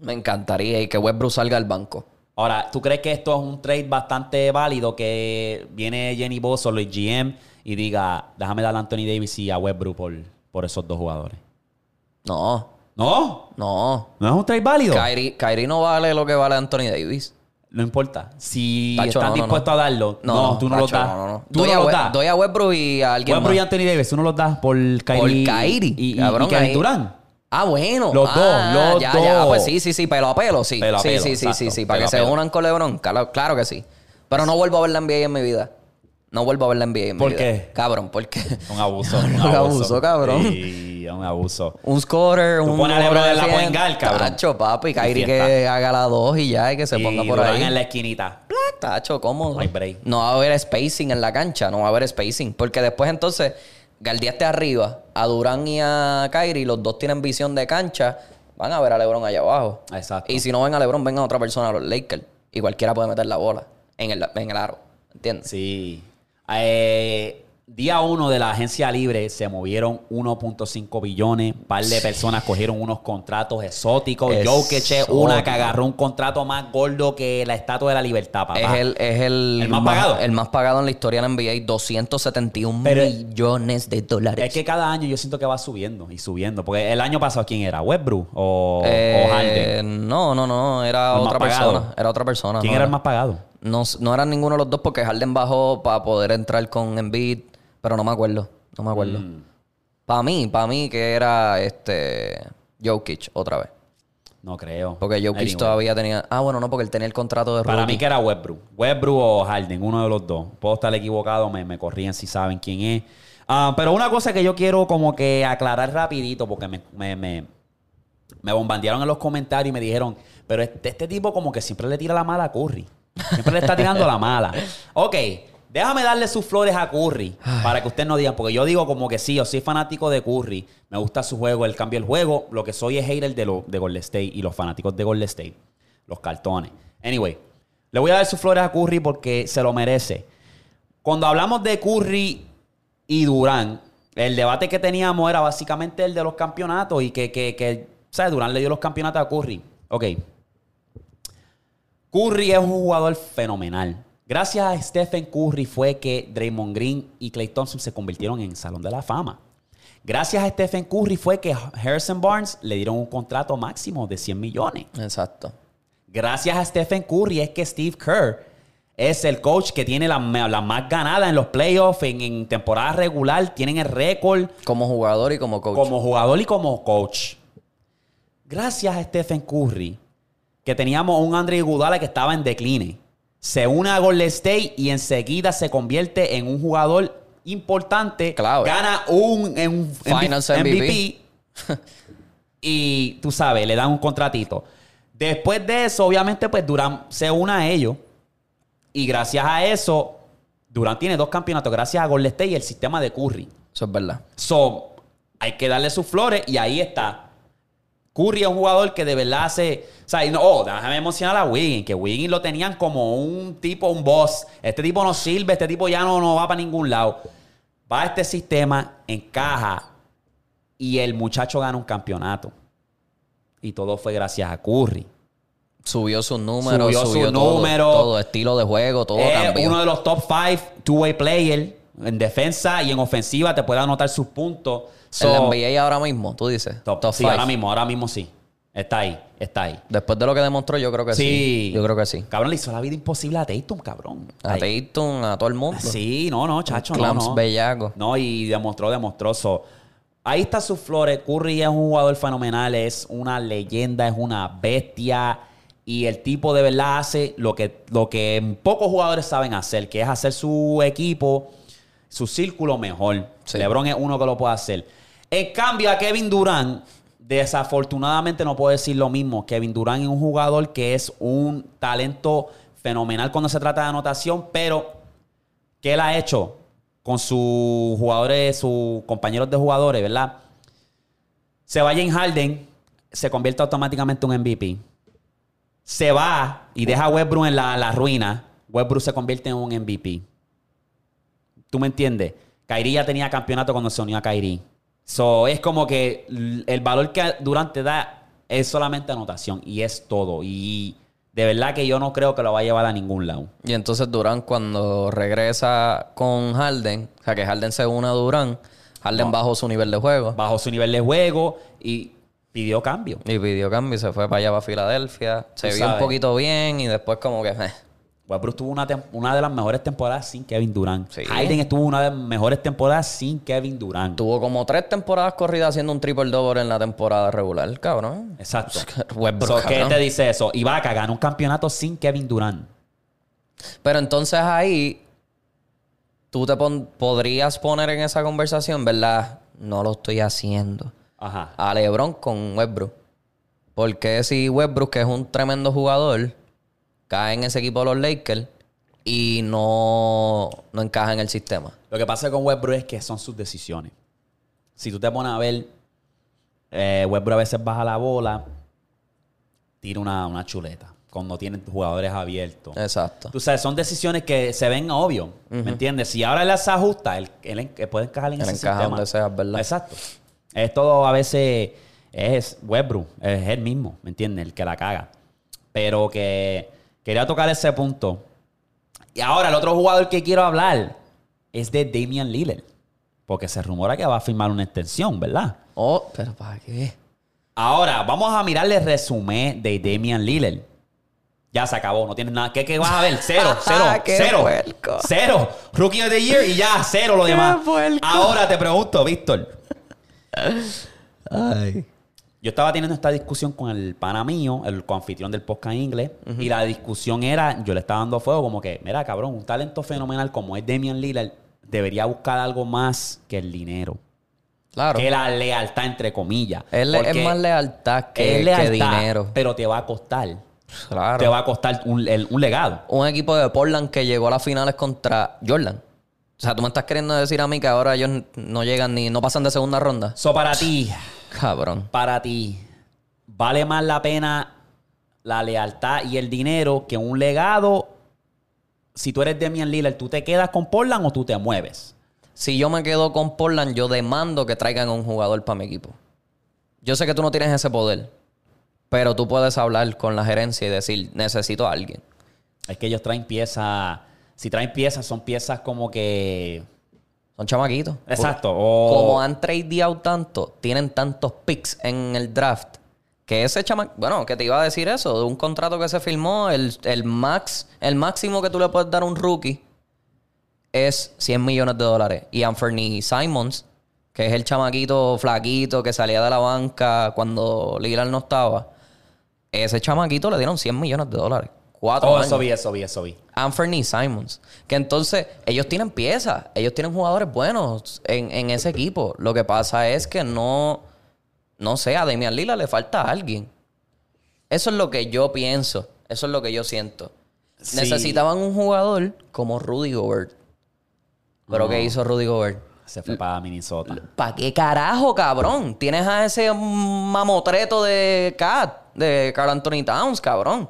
Me encantaría y que Westbrook salga al banco. Ahora, ¿tú crees que esto es un trade bastante válido? Que viene Jenny Boss o Luis GM y diga, déjame dar a Anthony Davis y a Westbrook por, por esos dos jugadores. No, ¿No? no. ¿No es un trade válido? Kyrie, Kyrie no vale lo que vale Anthony Davis. No importa. Si Tacho, están no, no, dispuestos no. a darlo, no, tú no tacho, das. no, no, no. Tú Doy, no a, We- das. doy a Westbrook y a alguien Westbrook y más. Anthony Davis, tú no los das por Kyrie. Por Kyrie. Y, y, Cabrón, y Kevin ahí- Durant. Ah, bueno. Los Ah, dos, los ya, dos. Ya, pues sí, sí, sí, pelo a pelo, sí. Pelo a sí, pelo, sí, sí, exacto, sí, sí, para que se unan con LeBron. Claro, claro que sí. Pero no vuelvo a ver la NBA en mi vida. No vuelvo a ver la NBA en mi ¿Por vida. qué? Cabrón, ¿por qué? Un abuso. Un Un abuso, abuso, cabrón. Sí, un abuso. Un scorer, Tú un. pones a LeBron en de la guard, cabrón. Tacho, papi, fiesta. que haga la dos y ya, y que se y ponga por ahí. en la esquinita. Tacho, cómodo. No hay break. No va a haber spacing en la cancha, no va a haber spacing. Porque después entonces, guardiaste arriba a Durán y a Kyrie, los dos tienen visión de cancha, van a ver a LeBron allá abajo. Exacto. Y si no ven a LeBron, vengan otra persona a los Lakers. Y cualquiera puede meter la bola en el, en el aro. ¿Entiendes? Sí. Eh, día uno de la agencia libre se movieron 1.5 billones. Un par de personas cogieron unos contratos exóticos. Jokic es una que agarró un contrato más gordo que la estatua de la libertad, papá. Es el, es el, ¿El más pagado? El más pagado en la historia de la NBA, 271 Pero- millones de dólares. Es que cada año yo siento que va subiendo y subiendo. Porque el año pasado, ¿quién era? ¿Westbrook o, Eh, o Harden? No, no, no, era ¿El más otra persona. Era otra persona. ¿Quién no era el más pagado? No, no eran ninguno de los dos porque Harden bajó para poder entrar con Embiid, pero no me acuerdo. No me acuerdo. Mm. Para mí, para mí que era este Jokic otra vez. No creo. Porque Jokic Anyway. todavía tenía. Ah, bueno, no, porque él tenía el contrato de Para rookie. mí que era Westbrook. Westbrook o Harden, uno de los dos. Puedo estar equivocado, me, me corrían si saben quién es. Ah, pero una cosa que yo quiero como que aclarar rapidito, porque me, me, me, me bombardearon en los comentarios y me dijeron, pero este, este tipo como que siempre le tira la mala a Curry. Siempre le está tirando la mala. Ok, déjame darle sus flores a Curry para que ustedes no digan, porque yo digo como que sí, yo soy fanático de Curry, me gusta su juego, él cambia el juego, lo que soy es hater de, lo, de Golden State y los fanáticos de Golden State, los cartones. Anyway, le voy a dar sus flores a Curry porque se lo merece. Cuando hablamos de Curry y Durán, el debate que teníamos era básicamente el de los campeonatos y que, que, que ¿sabes? Durán le dio los campeonatos a Curry. Ok. Curry es un jugador fenomenal. Gracias a Stephen Curry fue que Draymond Green y Clay Thompson se convirtieron en Salón de la Fama. Gracias a Stephen Curry fue que Harrison Barnes le dieron un contrato máximo de 100 millones. Exacto. Gracias a Stephen Curry es que Steve Kerr es el coach que tiene la, la más ganada en los playoffs, en, en temporada regular, tienen el récord Como jugador y como coach. como jugador y como coach. Gracias a Stephen Curry, que teníamos un Andre Iguodala que estaba en decline, se une a Golden State y enseguida se convierte en un jugador importante, Clave. gana un, en un Finals MVP, y tú sabes, le dan un contratito. Después de eso, obviamente, pues Durán se une a ellos. Y gracias a eso, Durán tiene dos campeonatos, gracias a Golden State y el sistema de Curry. Eso es verdad. So, hay que darle sus flores y ahí está. Curry es un jugador que de verdad hace. O sea, y no, oh, déjame emocionar a Wiggins, que Wiggins lo tenían como un tipo, un boss. Este tipo no sirve, este tipo ya no, no va para ningún lado. Va a este sistema, encaja y el muchacho gana un campeonato. Y todo fue gracias a Curry. Subió sus números, Subió subió, sus todo, números. todo, estilo de juego, todo es cambió. uno de los top 5 two-way player en defensa y en ofensiva. Te puede anotar sus puntos. So, NBA ahora mismo, tú dices. Top, top sí, five. ahora mismo, ahora mismo sí. Está ahí, está ahí. Después de lo que demostró, yo creo que sí. Sí. Yo creo que sí. Cabrón, le hizo la vida imposible a Tatum, cabrón. A Ahí. Tatum, a todo el mundo. Sí, no, no, chacho, no, Clams no. bellaco. No, y demostró, demostró. So, ahí está sus flores. Curry es un jugador fenomenal, es una leyenda, es una bestia. Y el tipo de verdad hace lo que, lo que pocos jugadores saben hacer, que es hacer su equipo, su círculo mejor. Sí. LeBron es uno que lo puede hacer. En cambio, a Kevin Durant, desafortunadamente no puedo decir lo mismo. Kevin Durant es un jugador que es un talento fenomenal cuando se trata de anotación, pero ¿qué él ha hecho con sus jugadores, sus compañeros de jugadores, verdad? Se va James Harden, se convierte automáticamente en un MVP. Se va y deja a Westbrook en la, la ruina. Westbrook se convierte en un MVP. ¿Tú me entiendes? Kyrie ya tenía campeonato cuando se unió a Kyrie. So, es como que el valor que Durante da es solamente anotación y es todo. Y de verdad que yo no creo que lo va a llevar a ningún lado. Y entonces Durán cuando regresa con Harden, o sea que Harden se une a Durán, Harden No. bajó su nivel de juego Bajó su nivel de juego y pidió cambio. y pidió cambio y se fue para allá, para Filadelfia. Se Tú vio un poquito bien y después como que... Westbrook tuvo una, una de las mejores temporadas sin Kevin Durant. Sí. Harden estuvo una de las mejores temporadas sin Kevin Durant. Tuvo como tres temporadas corridas haciendo un triple double en la temporada regular, cabrón. Exacto. Westbrook, So, ¿Qué te dice eso? Ibaka ganó un campeonato sin Kevin Durant. Pero entonces ahí tú te pon- podrías poner en esa conversación, ¿verdad? No lo estoy haciendo. Ajá. A LeBron con Westbrook. Porque si Westbrook, que es un tremendo jugador, cae en ese equipo de los Lakers y no, no encaja en el sistema? Lo que pasa con Westbrook es que son sus decisiones. Si tú te pones a ver, eh, Westbrook a veces baja la bola, tira una, una chuleta cuando tienen jugadores abiertos. Exacto. Tú sabes, son decisiones que se ven obvio, ¿me entiendes? Si ahora él se ajusta, él, él puede encajar en Él ese encaja sistema. donde sea, ¿verdad? Exacto. Es todo a veces, es Westbrook, es él mismo, ¿me entiendes? El que la caga. Pero que quería tocar ese punto. Y ahora el otro jugador que quiero hablar es de Damian Lillard. Porque se rumora que va a firmar una extensión, ¿verdad? Oh, pero ¿para qué? Ahora, vamos a mirarle el resumen de Damian Lillard. Ya se acabó, no tienes nada. ¿Qué, qué vas a ver? Cero, cero, ¡Qué cero. puerco! Cero. Rookie of the Year y ya, cero lo demás. Ahora te pregunto, Víctor. Ay. Yo estaba teniendo esta discusión con el pana mío, el coanfitrión del podcast en inglés, y la discusión era, yo le estaba dando fuego como que, mira, cabrón, un talento fenomenal como es Damian Lillard, debería buscar algo más que el dinero. Claro. Que la lealtad, entre comillas. Es, más lealtad que, es lealtad, que dinero. Pero te va a costar. Claro. Te va a costar un, el- un legado. Un equipo de Portland que llegó a las finales contra Jordan. O sea, tú me estás queriendo decir a mí que ahora ellos no llegan ni, no pasan de segunda ronda. So, para ti, Cabrón. para ti, ¿vale más la pena la lealtad y el dinero que un legado? Si tú eres Demian Lillard, ¿tú te quedas con Portland o tú te mueves? Si yo me quedo con Portland, yo demando que traigan un jugador para mi equipo. Yo sé que tú no tienes ese poder, pero tú puedes hablar con la gerencia y decir, necesito a alguien. Es que ellos traen piezas. Si traen piezas, son piezas como que. Son chamaquitos. Exacto. Como han tradeado tanto, tienen tantos picks en el draft, que ese chama... Bueno, que te iba a decir eso, de un contrato que se firmó, el, el max, el máximo que tú le puedes dar a un rookie es 100 millones de dólares. Y Anthony Simons, que es el chamaquito flaquito que salía de la banca cuando Lillard no estaba, ese chamaquito le dieron 100 millones de dólares. Cuatro Oh, años. eso vi, eso vi, eso vi. Anthony Simons. Que entonces ellos tienen piezas, ellos tienen jugadores buenos en, en ese equipo. Lo que pasa es que no, no sé, a Damian Lillard le falta a alguien. Eso es lo que yo pienso, eso es lo que yo siento. Sí. Necesitaban un jugador como Rudy Gobert. ¿Pero qué hizo Rudy Gobert? Se fue para Minnesota. ¿Para qué carajo, cabrón? Tienes a ese mamotreto de Cat, de Carl Anthony Towns, cabrón.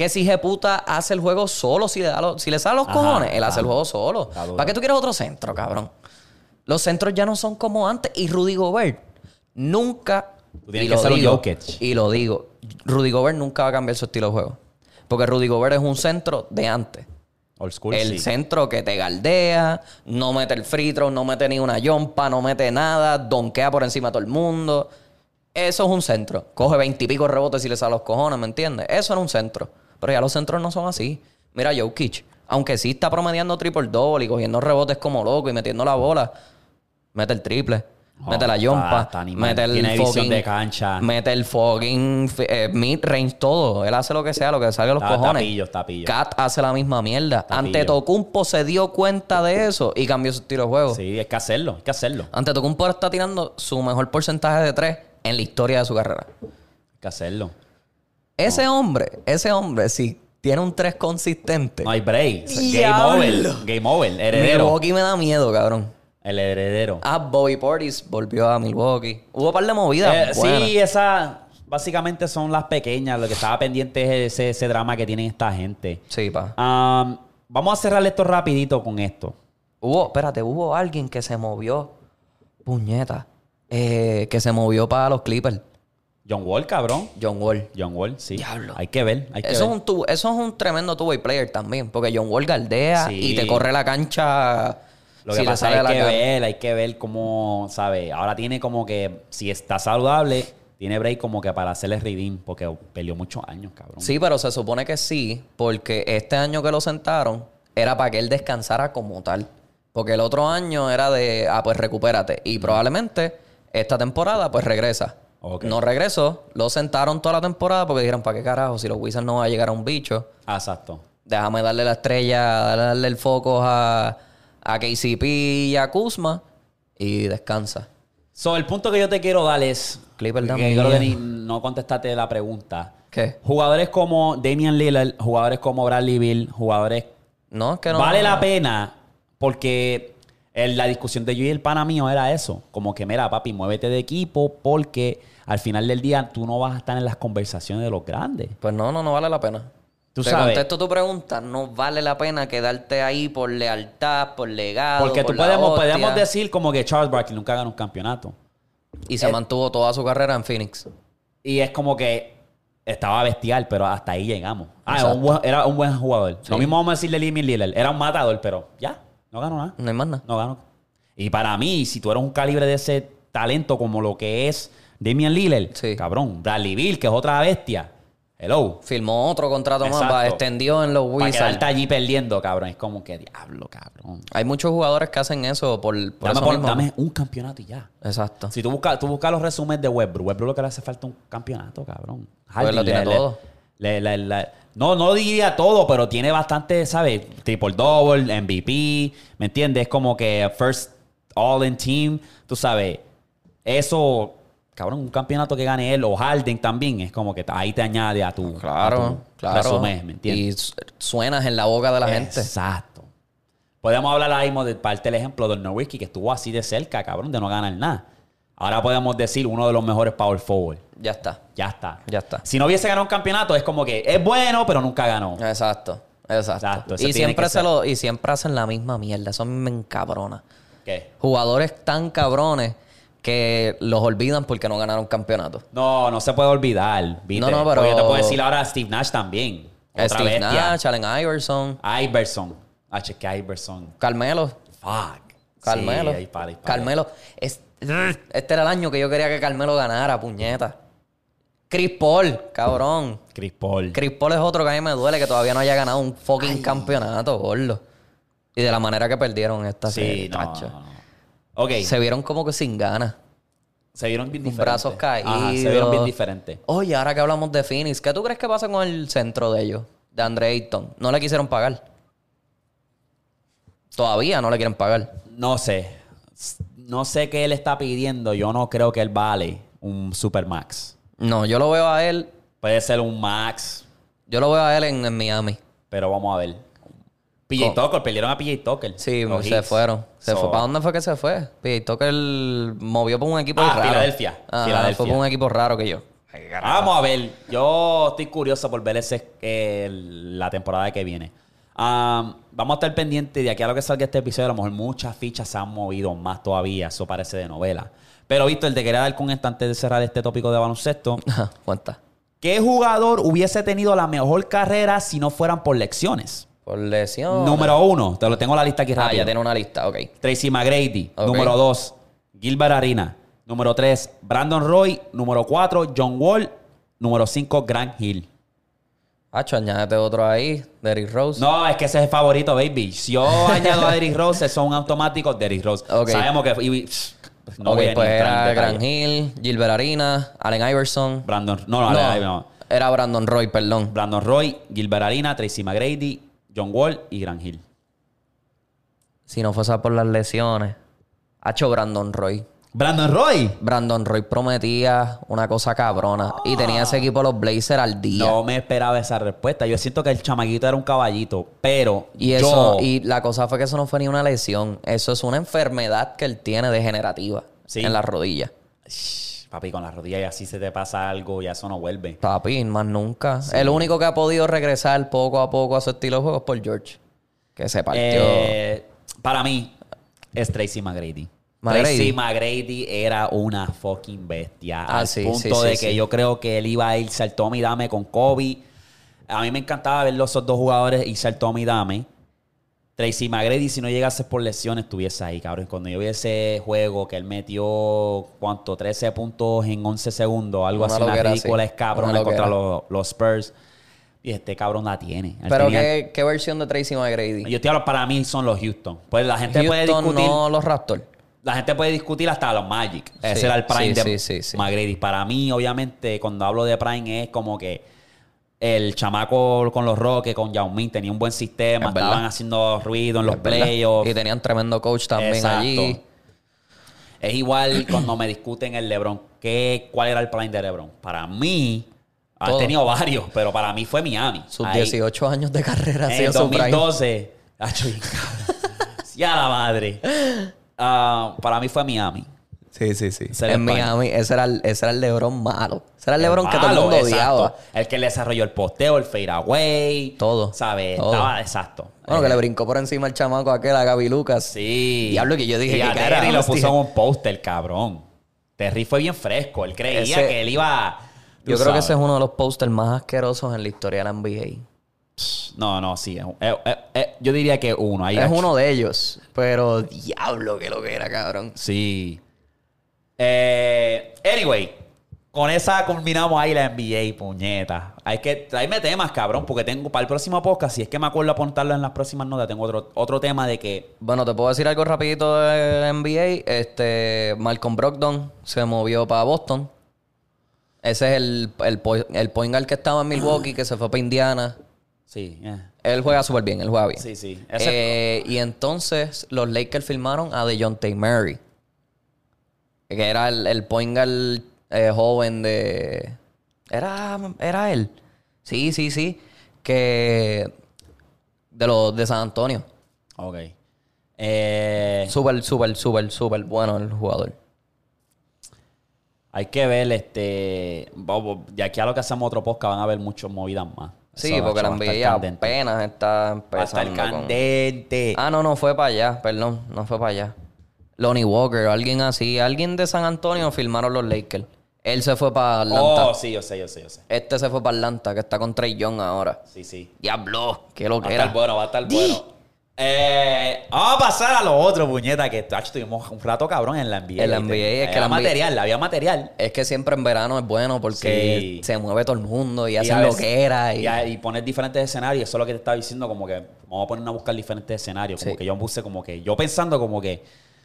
Que si puta hace el juego solo, si le, da lo- si le sale los Ajá, cojones, él hace el juego solo. ¿Para qué tú quieres otro centro, cabrón? Los centros ya no son como antes. Y Rudy Gobert nunca. Tú y que lo digo, Jokic. Y lo digo. Rudy Gobert nunca va a cambiar su estilo de juego. Porque Rudy Gobert es un centro de antes. Old school, El sí. centro que te galdea, no mete el free throw, no mete ni una yompa, no mete nada, donkea por encima de todo el mundo. Eso es un centro. Coge veintipico rebotes y le sale los cojones, ¿me entiendes? Eso era un centro. Pero ya los centros no son así. Mira, Jokic, aunque sí está promediando triple double y cogiendo rebotes como loco y metiendo la bola, mete el triple. Oh, mete la está- yompa, está mete el Tiene fucking, de cancha. mete el fucking eh, mid-range, todo. Él hace lo que sea, lo que salga a los Está- está cojones. pillo, está pillo. Kat hace la misma mierda. Ante. Tocumpo se dio cuenta de eso y cambió su estilo de juego. Sí, hay que hacerlo, hay que hacerlo. Ante Tocumpo está tirando su mejor porcentaje de tres en la historia de su carrera. Hay que hacerlo. Ese hombre, ese hombre, sí, tiene un tres consistente. No hay break. Game over. Game over. Heredero. Milwaukee me da miedo, cabrón. El heredero. Ah, Bobby Portis volvió a Milwaukee. Hubo un par de movidas. Eh, sí, esas básicamente son las pequeñas. Lo que estaba pendiente es ese, ese drama que tienen esta gente. Sí, pa. Am, vamos a cerrar esto rapidito con esto. Hubo, espérate, hubo alguien que se movió. Puñeta. eh, que se movió para los Clippers. John Wall, cabrón. John Wall. John Wall, sí. Diablo. Hay que ver, hay que Eso es, ver. un tu- eso es un tremendo two-way player también. Porque John Wall galdea Sí. y te corre la cancha. Lo si que le pasa es la que ver, hay que ver cómo, ¿sabes? Ahora tiene como que, si está saludable, tiene break como que para hacerle redeem, porque peleó muchos años, cabrón. Sí, pero se supone que sí, porque este año que lo sentaron era para que él descansara como tal. Porque el otro año era de, ah, pues recupérate. Y probablemente esta temporada, pues regresa. No regresó, lo sentaron toda la temporada porque dijeron, ¿para qué carajo? Si los Wizards no van a llegar a un bicho, Ah, exacto. déjame darle la estrella, darle el foco a, a KCP y a Kuzma y descansa. So, el punto que yo te quiero dar es. Clipper, que creo que no contestaste la pregunta. ¿Qué? Jugadores como Damian Lillard, jugadores como Bradley Bill, jugadores. No, es que no. vale la pena porque la discusión de yo y el pana mío era eso. Como que, mira, papi, muévete de equipo porque al final del día tú no vas a estar en las conversaciones de los grandes. Pues no, no, no vale la pena. Tú Te sabes. contesto tu pregunta. No vale la pena quedarte ahí por lealtad, por legado. Porque por tú la podemos, hostia. podemos decir como que Charles Barkley nunca ganó un campeonato. Y se Eh, mantuvo toda su carrera en Phoenix. Y es como que estaba bestial, pero hasta ahí llegamos. Ah, era un, buen, era un buen jugador. Lo mismo vamos a decirle de Damian Lillard. Era un matador, pero ya, no ganó nada. No hay más nada. No ganó. Y para mí, si tú eres un calibre de ese talento como lo que es Damian Lillard, Sí. cabrón, Bradley Bill, que es otra bestia. Hello. Firmó otro contrato más, Exacto. va, extendió en los Para Wizards. quedarte allí perdiendo, cabrón. Es como que diablo, cabrón. Hay muchos jugadores que hacen eso por, por Dame, eso por- mismo. dame un campeonato y ya. Exacto. Si tú buscas, tú buscas los resúmenes de Westbrook, Westbrook lo que le hace falta es un campeonato, cabrón. Pues lo tiene todo. Le- le- le- no, no diría todo, pero tiene bastante, ¿sabes? Triple double, MVP, ¿me entiendes? Es como que first all in team, tú sabes. Eso, cabrón, un campeonato que gane él o Harden también, es como que ahí te añade a tu, a Claro, tu claro. resumen, ¿me entiendes? Y su- suenas en la boca de la gente. Exacto. Podemos hablar ahí mismo de parte del ejemplo del Nowitzki que estuvo así de cerca, cabrón, de no ganar nada. Ahora podemos decir uno de los mejores power forward. Ya está. Ya está. Ya está. Si no hubiese ganado un campeonato, es como que es bueno, pero nunca ganó. Exacto. Exacto. Y, siempre se ser. lo, y siempre hacen la misma mierda. Eso me encabrona. ¿Qué? Jugadores tan cabrones que los olvidan porque no ganaron campeonato. No, no se puede olvidar. ¿viste? No, no, pero- Porque yo te puedo decir ahora a Steve Nash también. Otra Steve bestia. Nash, Allen Iverson, Iverson. H, que Iverson. Carmelo. Fuck. Carmelo. Sí, ahí para, ahí para. Carmelo. Es- este era el año que yo quería que Carmelo ganara, puñeta. Chris Paul, cabrón. Chris Paul. Chris Paul es otro que a mí me duele que todavía no haya ganado un fucking campeonato, gordo. Y de la manera que perdieron esta Sí, serie, no, tacho. no, no. Ok. Se vieron como que sin ganas. Se vieron bien Con diferentes. brazos caídos. Ajá, se vieron bien diferentes. Oye, ahora que hablamos de Phoenix, ¿qué tú crees que pasa con el centro de ellos? De Andre Ayton. No le quisieron pagar. Todavía no le quieren pagar. No sé. No sé qué él está pidiendo. Yo no creo que él vale un Super Max. No, yo lo veo a él. Puede ser un Max, Yo lo veo a él en, en Miami. pero vamos a ver. PJ Tucker, perdieron a PJ Tucker. Sí, Los se Hits. fueron. Se So- fue. ¿Para dónde fue que se fue? PJ Tucker movió por un equipo Ah, raro. Filadelfia. Ajá, Filadelfia. Fue por un equipo raro que yo. Vamos a ver. Yo estoy curioso por ver ese, eh, la temporada que viene. Am, vamos a estar pendientes de aquí a lo que salga este episodio. A lo mejor muchas fichas se han movido más todavía. Eso parece de novela. Pero, Víctor, te quería dar con esto antes de cerrar este tópico de baloncesto. Cuenta. ¿Qué jugador hubiese tenido la mejor carrera si no fueran por lecciones? Por lesión. Número uno, te lo tengo en la lista aquí Ah, rápido. ya tiene una lista, ok. Tracy McGrady. Número dos, Gilbert Arena. Número tres, Brandon Roy. Número cuatro, John Wall. Número cinco, Grant Hill. Hacho, añádete otro ahí. Derrick Rose. No, es que ese es el favorito, baby. Si yo añado a Derrick Rose, son automáticos Derrick Rose. Ok. Sabemos que... y- no ok, voy a ni pues era. Grant Hill, Gilbert Arena, Allen Iverson. Brandon... No, no, no, no. Era Brandon Roy, perdón. Brandon Roy, Gilbert Arena, Tracy McGrady, John Wall y Grant Hill. Si no fuese por las lesiones. Hacho Brandon Roy. Brandon Roy. Brandon Roy prometía una cosa cabrona. Y tenía ese equipo los Blazers al día. No me esperaba esa respuesta. Yo siento que el chamaquito era un caballito, pero Y eso, yo... y la cosa fue que eso no fue ni una lesión. Eso es una enfermedad que él tiene degenerativa Sí. en las rodillas. Papi, con la rodilla y así se te pasa algo, ya eso no vuelve. Papi, más nunca. El único que ha podido regresar poco a poco a su estilo de juego es por George. Que se partió. Eh, para mí, es Tracy McGrady. McGrady. Tracy McGrady era una fucking bestia. Ah, al sí, punto sí, de que yo creo que él iba a irse al Tommy Dame con Kobe. A mí me encantaba ver los dos jugadores irse al Tommy Dame. Tracy McGrady, si no llegase por lesiones, estuviese ahí, cabrón. Cuando yo vi ese juego que él metió, ¿cuánto? 13 puntos en 11 segundos, algo Una así, una ridícula sí. es cabrón contra los, los Spurs. Y este cabrón la tiene. Él Pero tenía- ¿qué, qué versión de Tracy McGrady? yo estoy hablando, para mí son los Houston. Pues la gente puede Houston, discutir. no los Raptors. La gente puede discutir hasta los Magic. Ese Sí, era el prime sí, de sí. McGrady. Para mí, obviamente, cuando hablo de prime es como que el chamaco con los Rockets, con Yao Ming, tenía un buen sistema. Es verdad. Estaban haciendo ruido en los playoffs. Y tenían tremendo coach también Exacto. allí. Es igual cuando me discuten el LeBron. ¿Qué, ¿Cuál era el prime de LeBron? Para mí, ha tenido varios, pero para mí fue Miami. Sus Ahí. 18 años de carrera ha En el su prime. 2012. Acho, bien cabrón. ya la madre. Ah, para mí fue Miami. Sí, sí, sí. En el. Miami, ese era, el, ese era el LeBron malo. Ese era el LeBron que todo el mundo exacto. odiaba. El que le desarrolló el posteo, el fadeaway. Todo. ¿Sabes? Todo. Estaba exacto. Bueno, Eh, que le brincó por encima el chamaco aquel a Gaby Lucas. Sí. Diablo, que yo dije, y a ¿qué carajo, Terry lo puso en un póster, cabrón. Terry fue bien fresco. Él creía Ese- que él iba... Yo creo que ese es uno de los posters más asquerosos en la historia de la NBA. No, no, sí. eh, eh, eh, yo diría que uno. Ahí es uno de ellos. Pero diablo que lo que era, cabrón. Sí. Eh, anyway, con esa culminamos ahí la NBA, puñeta. Hay que traerme temas, cabrón, porque tengo para el próximo podcast, si es que me acuerdo apuntarlo en las próximas notas, tengo otro, otro tema de que Bueno, te puedo decir algo rapidito de NBA. Este, Malcolm Brogdon se movió para Boston. Ese es el, el, el point guard que estaba en Milwaukee, que se fue para Indiana. Sí, eh. Él juega súper bien, él juega bien. Sí, sí. Ese- Eh, y entonces los Lakers firmaron a DeJounte Murray. Que era el, el point guard eh, joven de... Era, era él. Sí, sí, sí. Que... De los de San Antonio. Ok. Eh, Súper, súper, súper, súper bueno el jugador. hay que ver, este. De aquí a lo que hacemos otro podcast van a haber muchas movidas más. Sí, Eso, porque la NBA apenas está empezando con... candente. Ah, no, no fue para allá, perdón, no fue para allá. Lonnie Walker, alguien así, alguien de San Antonio firmaron los Lakers. Él se fue para Atlanta. oh, sí, yo sé, yo sé, yo sé. Este se fue para Atlanta, que está con Trey Young ahora. Sí, sí. Diablo, qué lo Va a que estar era. bueno, va a estar bueno. Eh, vamos a pasar a lo otro, puñeta, que tacho, tuvimos un rato cabrón en la NBA. En la. NBA, es que la material, había material. Es que siempre en verano es bueno porque Sí. se mueve todo el mundo y, hacen lo que era. Y... Y, a- y poner diferentes escenarios. Eso es lo que te estaba diciendo, como que vamos a poner a buscar diferentes escenarios. Como Sí. que yo puse como que, yo pensando como que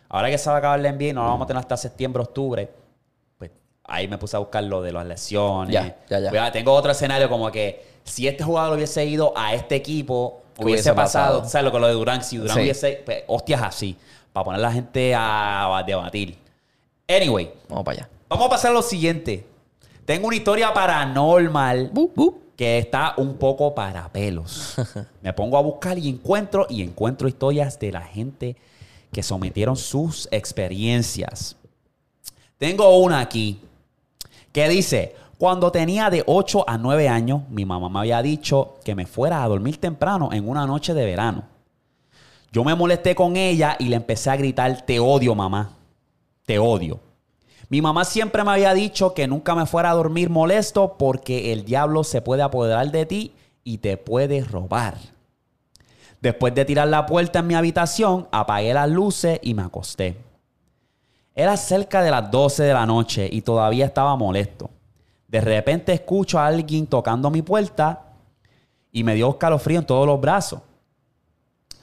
ahora que se va a acabar la NBA no lo vamos a tener hasta septiembre, octubre, pues ahí me puse a buscar lo de las lesiones. Ya, ya, ya. Pues, ah, tengo otro escenario como que si este jugador hubiese ido a este equipo, ¿Qué hubiese, pasado, ¿sabes lo que lo de Durán? Si Durán Sí. hubiese, pues, hostias así, para poner a la gente a, a debatir. Anyway, Vamos para allá. Vamos a pasar a lo siguiente. Tengo una historia paranormal que está un poco para pelos. Me pongo a buscar y encuentro y encuentro historias de la gente que sometieron sus experiencias. Tengo una aquí que dice, cuando tenía de 8 a 9 años, mi mamá me había dicho que me fuera a dormir temprano en una noche de verano. Yo me molesté con ella y le empecé a gritar, te odio mamá, te odio. Mi mamá siempre me había dicho que nunca me fuera a dormir molesto porque el diablo se puede apoderar de ti y te puede robar. Después de tirar la puerta en mi habitación, apagué las luces y me acosté. Era cerca de las 12 de la noche y todavía estaba molesto. De repente escucho a alguien tocando mi puerta y me dio escalofrío en todos los brazos.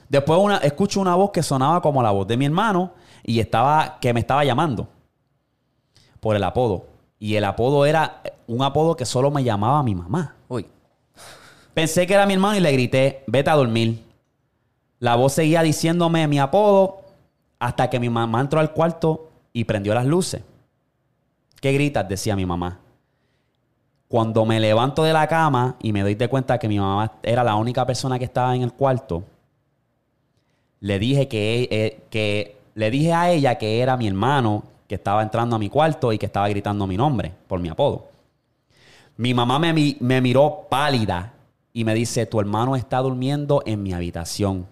Después una, escucho una voz que sonaba como la voz de mi hermano y estaba, que me estaba llamando por el apodo. Y el apodo era un apodo que solo me llamaba mi mamá. Uy. Pensé que era mi hermano y le grité, vete a dormir. La voz seguía diciéndome mi apodo hasta que mi mamá entró al cuarto y prendió las luces. ¿Qué gritas? decía mi mamá. Cuando me levanto de la cama y me doy de cuenta que mi mamá era la única persona que estaba en el cuarto, le dije que, eh, le dije a ella que era mi hermano que estaba entrando a mi cuarto y que estaba gritando mi nombre por mi apodo. Mi mamá me, me miró pálida y me dice, tu hermano está durmiendo en mi habitación.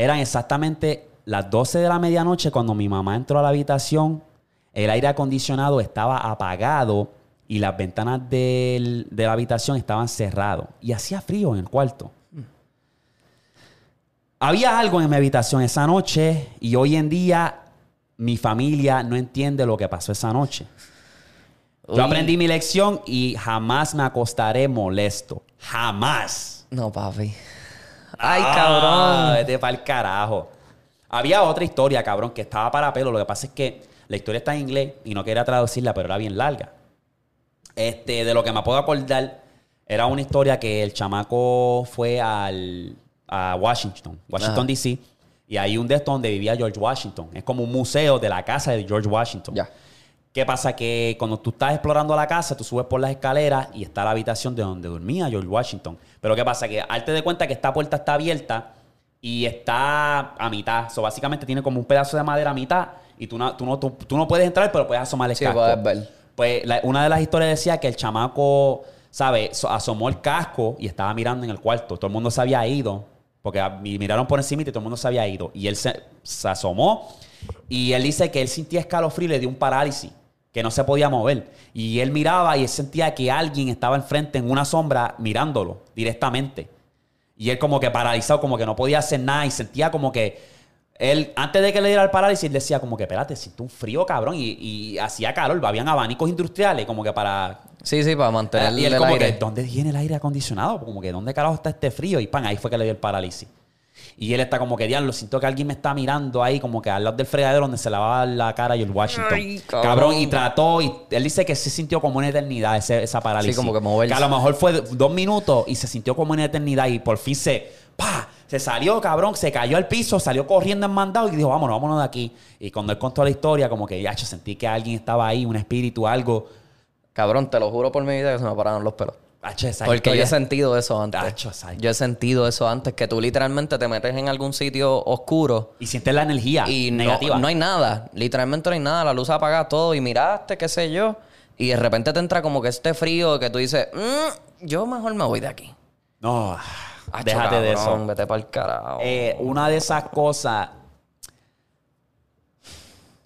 Eran exactamente las 12 de la medianoche cuando mi mamá entró a la habitación. El aire acondicionado estaba apagado y las ventanas del- de la habitación estaban cerradas. Y hacía frío en el cuarto. Había algo en mi habitación esa noche y hoy en día mi familia no entiende lo que pasó esa noche. Yo aprendí mi lección y jamás me acostaré molesto. Jamás. No, papi. Ay, Ah, cabrón. Vete pa'l carajo. Había otra historia, cabrón, que estaba para pelo. Lo que pasa es que la historia está en inglés y no quería traducirla, pero era bien larga. Este, de lo que me puedo acordar, era una historia que el chamaco fue al, a Washington, Washington. DC, y hay un de donde vivía George Washington. Es como un museo de la casa de George Washington. Ya. ¿Qué pasa? Que cuando tú estás explorando la casa, tú subes por las escaleras y está la habitación de donde dormía George Washington. Pero ¿qué pasa? Que al te de cuenta que esta puerta está abierta y está a mitad. So, básicamente tiene como un pedazo de madera a mitad y tú no, tú no, tú, tú no puedes entrar, pero puedes asomar el Sí, casco. ver. Pues la- una de las historias decía que el chamaco, ¿sabes? So- asomó el casco y estaba mirando en el cuarto. Todo el mundo se había ido. Porque miraron por encima y todo el mundo se había ido. Y él se, se asomó y él dice que él sentía escalofrío y le dio un parálisis. Que no se podía mover. Y él miraba y él sentía que alguien estaba enfrente en una sombra mirándolo directamente. Y él como que paralizado, como que no podía hacer nada y sentía como que él, antes de que le diera el parálisis, decía como que, espérate, siento un frío, cabrón. Y, y hacía calor, habían abanicos industriales como que para... Sí, sí, para mantener y él el como aire. que, ¿dónde viene el aire acondicionado? Como que, ¿dónde carajo está este frío? Y pan, ahí fue que le dio el parálisis. Y él está como que, diablo, siento que alguien me está mirando ahí, como que al lado del fregadero donde se lavaba la cara y el Washington. Ay, cabrón. cabrón. y trató, y él dice que se sintió como una eternidad ese- esa parálisis. Sí, como que moverse. a lo mejor fue dos minutos y se sintió como una eternidad y por fin se, ¡pa! Se salió, cabrón, se cayó al piso, salió corriendo en mandado y dijo, vámonos, vámonos de aquí. Y cuando él contó la historia, como que, ya, sentí que alguien estaba ahí, un espíritu, algo. Cabrón, te lo juro por mi vida que se me pararon los pelos. Porque yo he sentido eso antes. Yo he sentido eso antes, que tú literalmente te metes en algún sitio oscuro Y sientes la energía y negativa. no hay nada. Literalmente no hay nada. La luz apaga todo y miraste, qué sé yo. Y de repente te entra como que este frío que tú dices, "Mm, yo mejor me voy de aquí. No, déjate de eso. Vete para el carajo. Eh, una de esas cosas.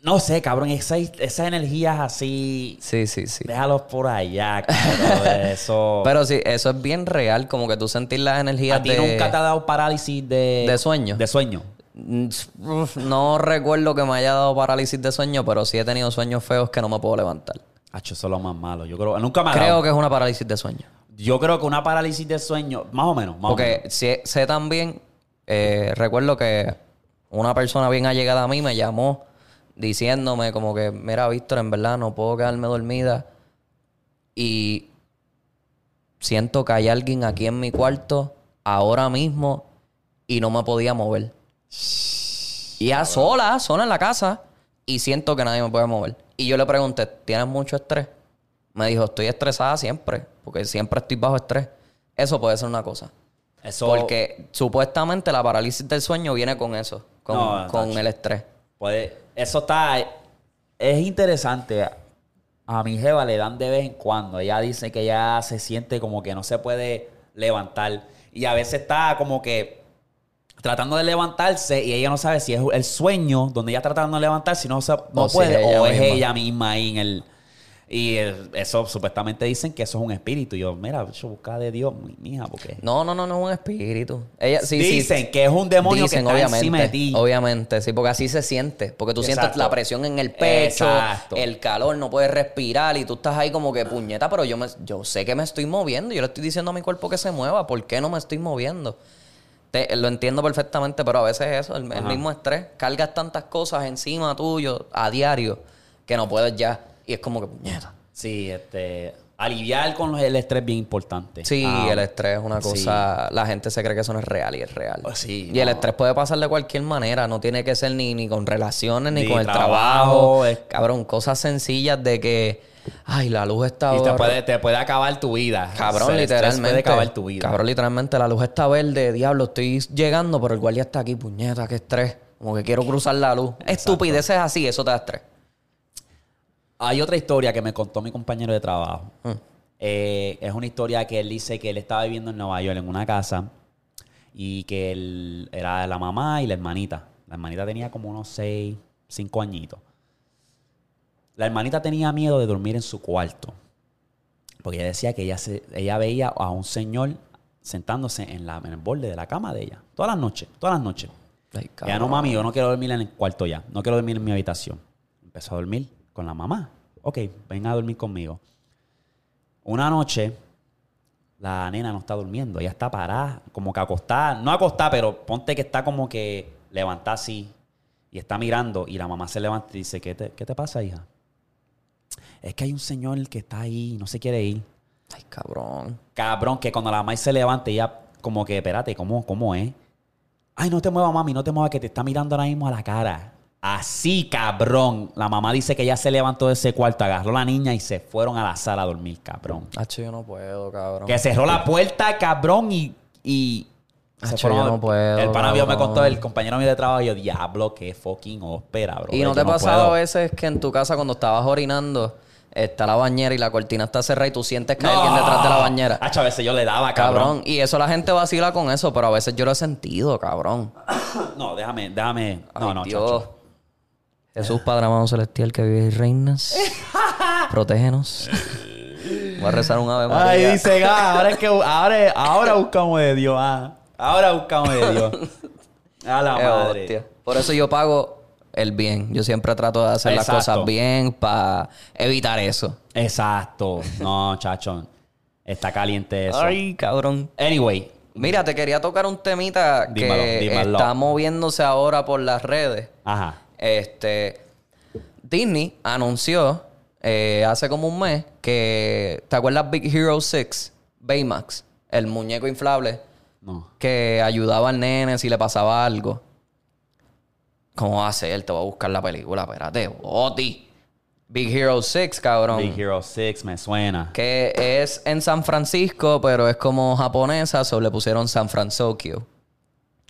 No sé, cabrón, esa- esas energías así. sí, sí, sí. Déjalos por allá, cabrón. Eso. Pero sí, eso es bien real, como que tú sentir las energías ¿A ti de... nunca te ha dado parálisis de. de sueño? De sueño. Mm, No recuerdo que me haya dado parálisis de sueño, pero sí he tenido sueños feos que no me puedo levantar. Hacho, eso es lo más malo. Yo creo. Nunca me ha Creo dado. que es una parálisis de sueño. Yo creo que una parálisis de sueño, más o menos, más o menos. Porque sé, sé también, eh, recuerdo que una persona bien allegada a mí me llamó diciéndome como que, mira, Víctor, en verdad no puedo quedarme dormida y siento que hay alguien aquí en mi cuarto ahora mismo y no me podía mover. Y a sola, sola en la casa y siento que nadie me puede mover. Y yo le pregunté, ¿tienes mucho estrés? Me dijo, estoy estresada siempre, porque siempre estoy bajo estrés. Eso puede ser una cosa. Eso. Porque supuestamente la parálisis del sueño viene con eso, con, No, con el estrés. Puede, eso está. Es interesante. A mi jeva le dan de vez en cuando. Ella dice que ya se siente como que no se puede levantar. Y a veces está como que tratando de levantarse y ella no sabe si es el sueño donde ella está tratando de levantarse, si no, se, no O puede, o es misma. ella misma ahí en el. Y eso supuestamente dicen que eso es un espíritu. Y yo, mira, yo busca de Dios, mi mija, porque. No, no, no, no es un espíritu. Ella, sí, sí, dicen que es un demonio Dicen, que está obviamente, encima de ti. Obviamente, sí, porque así se siente. Porque tú sientes Exacto. la presión en el pecho, Exacto. el calor, no puedes respirar y tú estás ahí como que puñeta, pero yo, me, yo sé que me estoy moviendo. Yo le estoy diciendo a mi cuerpo que se mueva. ¿Por qué no me estoy moviendo? Te- lo entiendo perfectamente, pero a veces es eso, el, mismo estrés. Cargas tantas cosas encima tuyo a diario que no puedes ya. Y es como que puñeta. Sí, este. Aliviar con el estrés es bien importante. Sí, Ah, el estrés es una sí. cosa. La gente se cree que eso no es real y es real. Oh, sí, y el estrés puede pasar de cualquier manera. No tiene que ser ni, ni con relaciones, ni, Ni con el trabajo, trabajo. es- Cabrón, cosas sencillas de que. Ay, la luz está Y te puede, te puede acabar tu vida. Cabrón, El estrés literalmente. puede acabar tu vida. Cabrón, literalmente, la luz está verde. Diablo, estoy llegando, pero el guardia está aquí. Puñeta, qué estrés. Como que quiero cruzar la luz. Estupideces así, eso te da estrés. Hay otra historia que me contó mi compañero de trabajo. Mm. Eh, es una historia que él dice que él estaba viviendo en Nueva York en una casa y que él era la mamá y la hermanita. La hermanita tenía como unos 6, 5 añitos. La hermanita tenía miedo de dormir en su cuarto. Porque ella decía que ella, se, ella veía a un señor sentándose en, la, en el borde de la cama de ella. Todas las noches, todas las noches. Ay, Ya no, mami, yo no quiero dormir en el cuarto ya. No quiero dormir en mi habitación. Empezó a dormir con la mamá. Ok, ven a dormir conmigo. Una noche, la nena no está durmiendo. Ella está parada, como que acostada. No acostada, pero ponte que está como que levantada así. Y está mirando. Y la mamá se levanta y dice, ¿qué te, qué te pasa, hija? Es que hay un señor que está ahí y no se quiere ir. Ay, cabrón. Cabrón, que cuando la mamá se levante, ella como que, espérate, ¿cómo, cómo es? Ay, no te muevas, mami, no te muevas, que te está mirando ahora mismo a la cara. Así, cabrón. La mamá dice que ella se levantó de ese cuarto, agarró a la niña y se fueron a la sala a dormir, cabrón. Hacho, yo no puedo, cabrón. Que cerró la puerta, cabrón, y... y se Acho, fueron yo a- no puedo, El pana mío me contó, el compañero mío de trabajo, y yo, diablo, qué fucking ópera, bro. ¿Y no te ha pasado a veces que en tu casa cuando estabas orinando está la bañera y la cortina está cerrada y tú sientes que hay alguien detrás de la bañera? Hacho, a veces yo le daba, cabrón. Cabrón. Y eso la gente vacila con eso, pero a veces yo lo he sentido, cabrón. No, déjame, déjame. No, no, Dios. chacho. Jesús, Padre amado celestial que vive y reinas, protégenos. Voy a rezar un ave María. Ay, dice, ah, ahora es que ahora, ahora buscamos de Dios, ah. Ahora buscamos de Dios. A la Qué madre. hostia. Por eso yo pago el bien. Yo siempre trato de hacer las cosas bien para evitar eso. Exacto. No, chacho. Está caliente eso. Ay, cabrón. Anyway, Mira, te quería tocar un temita Dímelo, que dímelo. está moviéndose ahora por las redes. Ajá. Este, Disney anunció eh, hace como un mes que, ¿te acuerdas Big Hero 6? Baymax, el muñeco inflable No. que ayudaba al nene si le pasaba algo. ¿Cómo va a ser? Te voy a buscar la película, espérate. Oti. Big Hero 6, cabrón. Big Hero 6 me suena. Que es en San Francisco, pero es como japonesa, solo le pusieron San Francisco.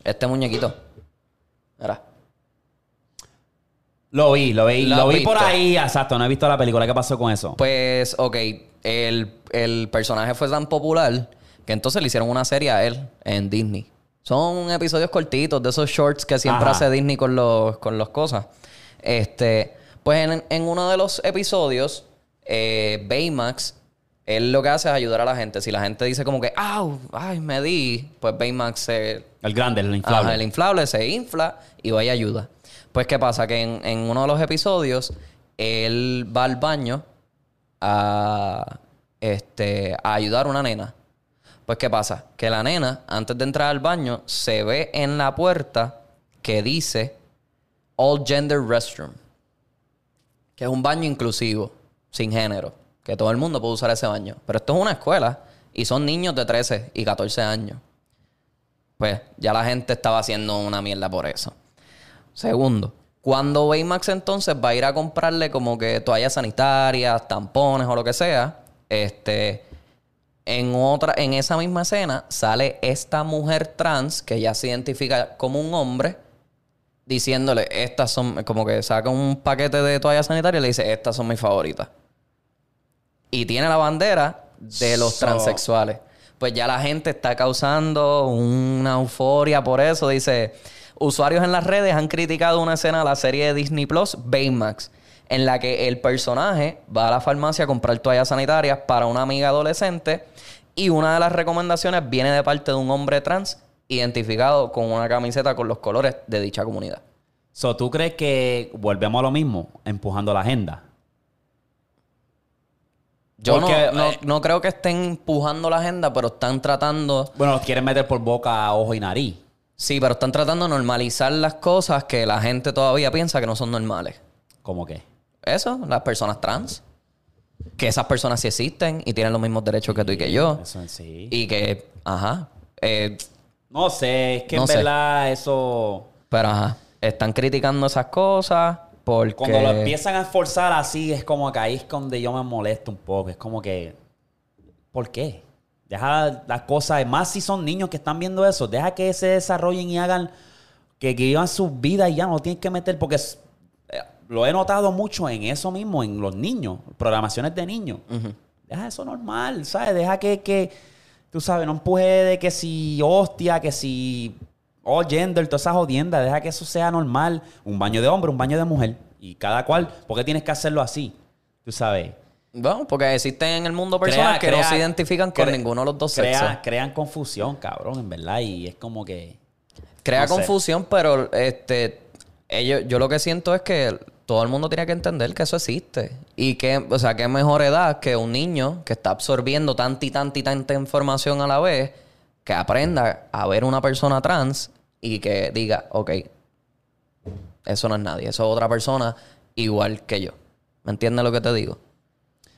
Este muñequito. Mira. Lo vi, lo vi. ¿Lo vi por ahí, exacto. No he visto la película. ¿Qué pasó con eso? Pues, ok, el, el personaje fue tan popular que entonces le hicieron una serie a él en Disney. Son episodios cortitos de esos shorts que siempre Ajá. hace Disney con los, con los cosas. Este, pues en, en uno de los episodios, eh, Baymax, él lo que hace es ayudar a la gente. Si la gente dice como que, ¡au! ¡Ay, me di! Pues Baymax se, el grande, el inflable. Ajá, el inflable se infla y va y ayuda. Pues, ¿qué pasa? Que en, en uno de los episodios, él va al baño a, este, a ayudar a una nena. Pues, ¿qué pasa? Que la nena, antes de entrar al baño, se ve en la puerta que dice All Gender Restroom. Que es un baño inclusivo, sin género. Que todo el mundo puede usar ese baño. Pero esto es una escuela y son niños de 13 y 14 años pues ya la gente estaba haciendo una mierda por eso. Segundo, cuando Baymax entonces va a ir a comprarle como que toallas sanitarias, tampones o lo que sea, este, en otra, en esa misma escena sale esta mujer trans que ya se identifica como un hombre diciéndole, estas son, como que saca un paquete de toallas sanitarias y le dice, estas son mis favoritas. Y tiene la bandera de los So- transexuales. Pues ya la gente está causando una euforia por eso. Dice, usuarios en las redes han criticado una escena de la serie de Disney Plus, Baymax, en la que el personaje va a la farmacia a comprar toallas sanitarias para una amiga adolescente y una de las recomendaciones viene de parte de un hombre trans identificado con una camiseta con los colores de dicha comunidad. So, ¿Tú crees que volvemos a lo mismo, empujando la agenda? Yo Porque, no, no- eh, no creo que estén empujando la agenda, pero están tratando... Bueno, los quieren meter por boca, ojo y nariz. Sí, pero están tratando de normalizar las cosas que la gente todavía piensa que no son normales. ¿Cómo que? Eso, las personas trans. Que esas personas sí existen y tienen los mismos derechos que tú y que yo. Eso en sí. Y que, ajá. eh, No sé, es que No en sé. verdad eso... pero ajá. Están criticando esas cosas porque. Cuando lo empiezan a esforzar así, es como que ahí es donde yo me molesto un poco. Es como que... ¿Por qué? Deja las cosas... Más si son niños que están viendo eso. Deja que se desarrollen y hagan... Que, que vivan sus vidas y ya no tienen que meter porque... es- eh, lo he notado mucho en eso mismo, en los niños. Programaciones de niños. Deja eso normal, ¿sabes? Deja que... que tú sabes, no empuje de que si hostia, que si all gender, toda esa jodienda, deja que eso sea normal. Un baño de hombre, un baño de mujer. Y cada cual, ¿por qué tienes que hacerlo así? Tú sabes. Bueno, porque existen en el mundo personas Crea- que no se identifican con ninguno de los dos sexos. Crean confusión, cabrón, en verdad. Y es como que. Crea no sé. confusión, pero este ellos, yo lo que siento es que todo el mundo tiene que entender que eso existe. Y que, o sea, que mejor edad que un niño que está absorbiendo tanta y tanta y tanta información a la vez, que aprenda a ver una persona trans y que diga, ok, eso no es nadie, eso es otra persona igual que yo. ¿Me entiendes lo que te digo?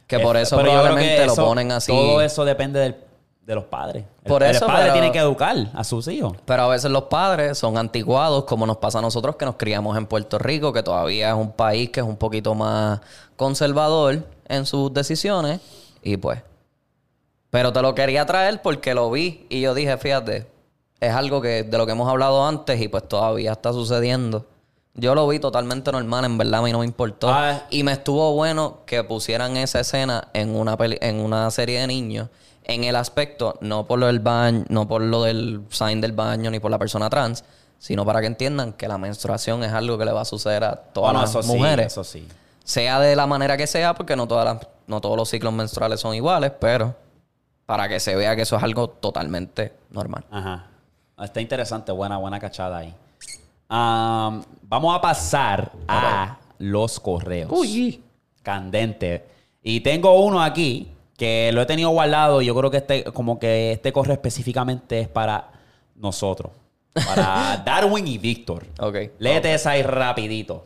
Que por eso pero probablemente lo ponen así. Todo eso depende del- de los padres. El- Por el, eso, padre pero- tiene que educar a sus hijos. Pero a veces los padres son anticuados, como nos pasa a nosotros que nos criamos en Puerto Rico, que todavía es un país que es un poquito más conservador en sus decisiones. Y pues. Pero te lo quería traer porque lo vi y yo dije, fíjate, es algo que de lo que hemos hablado antes y pues todavía está sucediendo. Yo lo vi totalmente normal, en verdad a mí no me importó. Ah. Y me estuvo bueno que pusieran esa escena en una peli- en una serie de niños. En el aspecto, no por lo del baño, no por lo del sign del baño, ni por la persona trans, sino para que entiendan que la menstruación es algo que le va a suceder a todas Bueno, las eso sí, mujeres. eso sí. Sea de la manera que sea, porque no todas las, no todos los ciclos menstruales son iguales, pero para que se vea que eso es algo totalmente normal. Ajá. Está interesante, buena, buena cachada ahí. Am, vamos a pasar a los correos. Uy. Candente. Y tengo uno aquí que lo he tenido guardado. Yo creo que este, como que este corre específicamente es para nosotros. Para Darwin y Víctor. Ok. Léete esa ahí rapidito.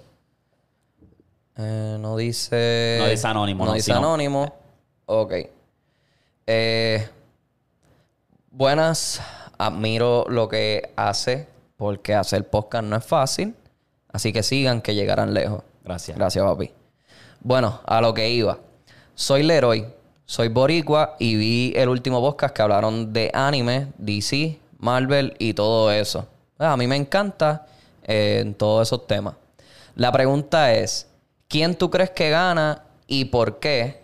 Eh, no dice. No dice anónimo, No no, dice sino- anónimo. Ok. Eh, buenas. Admiro lo que hace. Porque hacer podcast no es fácil. Así que sigan que llegarán lejos. Gracias. Gracias, papi. Bueno, a lo que iba. Soy Leroy. Soy boricua y vi el último podcast que hablaron de anime, DC, Marvel y todo eso. A mí me encanta eh, en todos esos temas. La pregunta es, ¿quién tú crees que gana y por qué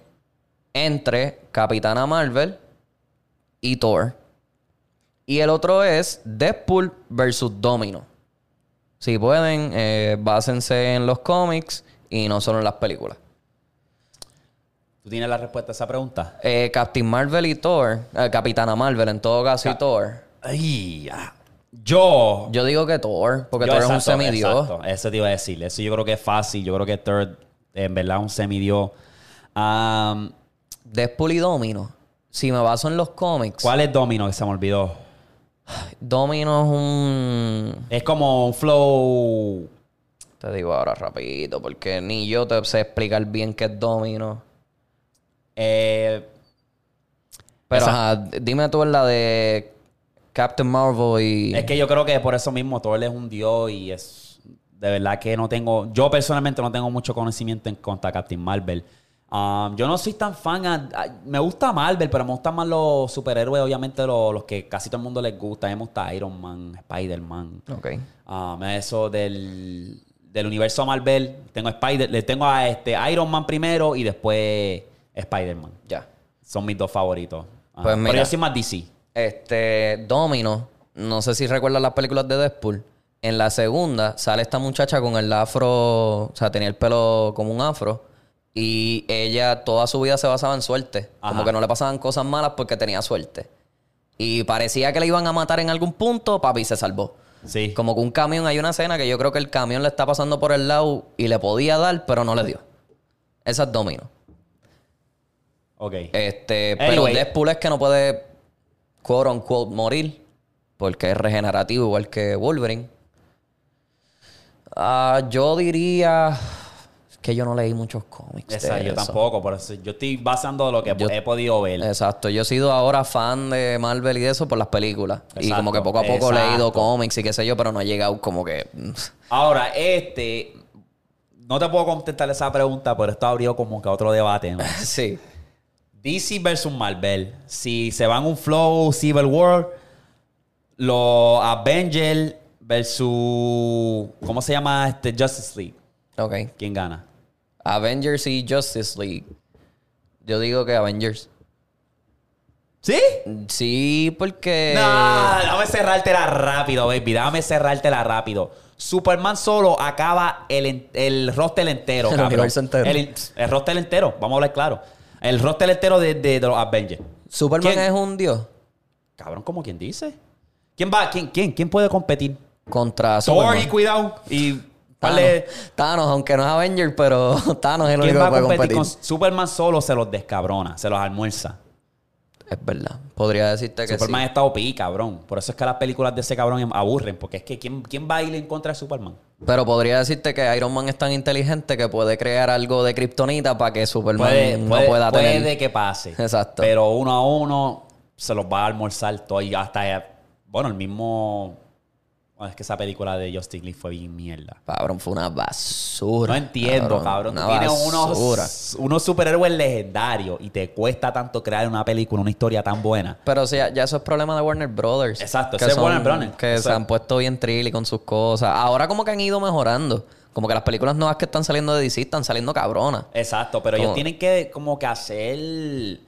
entre Capitana Marvel y Thor? Y el otro es Deadpool versus Domino. Si pueden, eh, básense en los cómics y no solo en las películas. ¿Tú tienes la respuesta a esa pregunta? Eh, Captain Marvel y Thor, eh, Capitana Marvel en todo caso y Thor. Ay, ah. Yo. Yo digo que Thor, porque yo, Thor es un semidios. exacto. Eso te iba a decir. Eso yo creo que es fácil. Yo creo que Third, en verdad, un semidios. Am, Deadpool y Domino. Si me baso en los cómics, ¿Cuál es Domino que se me olvidó? Domino es un... Es como un flow. Te digo ahora rapidito, porque ni yo te sé explicar bien qué es Domino. eh, Pero Esa- ajá, dime tú la de Captain Marvel y... Es que yo creo que por eso mismo Thor es un dios y es de verdad que no tengo, yo personalmente no tengo mucho conocimiento en cuanto a Captain Marvel. Um, yo no soy tan fan, a- a- me gusta Marvel, pero me gustan más los superhéroes, obviamente los, los que casi todo el mundo les gusta. A mí me gusta Iron Man, Spider-Man. Ok. Um, eso del, del universo Marvel, tengo Spider, le tengo a este Iron Man primero y después Spider-Man. Ya. Son mis dos favoritos. Ajá. Pues Pero yo soy más DC. Este, Domino, no sé si recuerdas las películas de Deadpool. En la segunda sale esta muchacha con el afro, o sea, tenía el pelo como un afro. Y ella toda su vida se basaba en suerte. Como que no le pasaban cosas malas porque tenía suerte. Y parecía que le iban a matar en algún punto, papi se salvó. Sí. Como que un camión, hay una escena que yo creo que el camión le está pasando por el lado y le podía dar, pero no le dio. Esa es Domino. Ok. Este, pero Anyway. Deadpool es que no puede, quote unquote, morir. Porque es regenerativo igual que Wolverine. Ah, yo diría que yo no leí muchos cómics. Exacto, yo tampoco, por eso yo estoy basando lo que Yo- he podido ver. Exacto, yo he sido ahora fan de Marvel y de eso por las películas. y como que poco a poco he leído cómics y qué sé yo, pero no he llegado como que. Ahora, este, no te puedo contestar esa pregunta, pero esto abrió como que otro debate. ¿no? sí. DC versus Marvel. Si se van un flow Civil War, los Avengers versus, ¿cómo se llama este Justice League? Ok. ¿Quién gana? Avengers y Justice League. Yo digo que Avengers. ¿Sí? Sí, porque. No, déjame cerrártela rápido, baby. Déjame cerrártela rápido. Superman solo acaba el, el roster entero, El cabrón. universo entero. El, el roster entero, vamos a hablar claro. El roster entero de, de- de los Avengers. Superman ¿Quién? es un dios. Cabrón, ¿cómo quien dice? ¿Quién va? ¿Quién, quién, quién puede competir? Contra Thor Superman. y cuidado. Y Thanos. vale, Thanos, aunque no es Avenger, pero Thanos es el ¿quién único va que puede competir con Superman solo? Se los descabrona, se los almuerza. Es verdad. Podría decirte que Superman sí. está OP, cabrón. Por eso es que las películas de ese cabrón aburren. Porque es que ¿quién, quién va a ir en contra de Superman? Pero podría decirte que Iron Man es tan inteligente que puede crear algo de kriptonita para que Superman Puede, no puede- pueda puede tener. que pase. Exacto. Pero uno a uno se los va a almorzar todo. Y hasta, bueno, el mismo... bueno, es que esa película de Justin Lee fue bien mierda. Cabrón, fue una basura. No entiendo, cabrón. Tú tienes unos, unos superhéroes legendarios y te cuesta tanto crear una película, una historia tan buena. Pero o sea, ya eso es problema de Warner Brothers. Exacto, que ese es Warner Brothers. Que se han puesto bien trilly con sus cosas. Ahora como que han ido mejorando. Como que las películas nuevas que están saliendo de DC están saliendo cabronas. Exacto, pero Como- ellos tienen que como que hacer,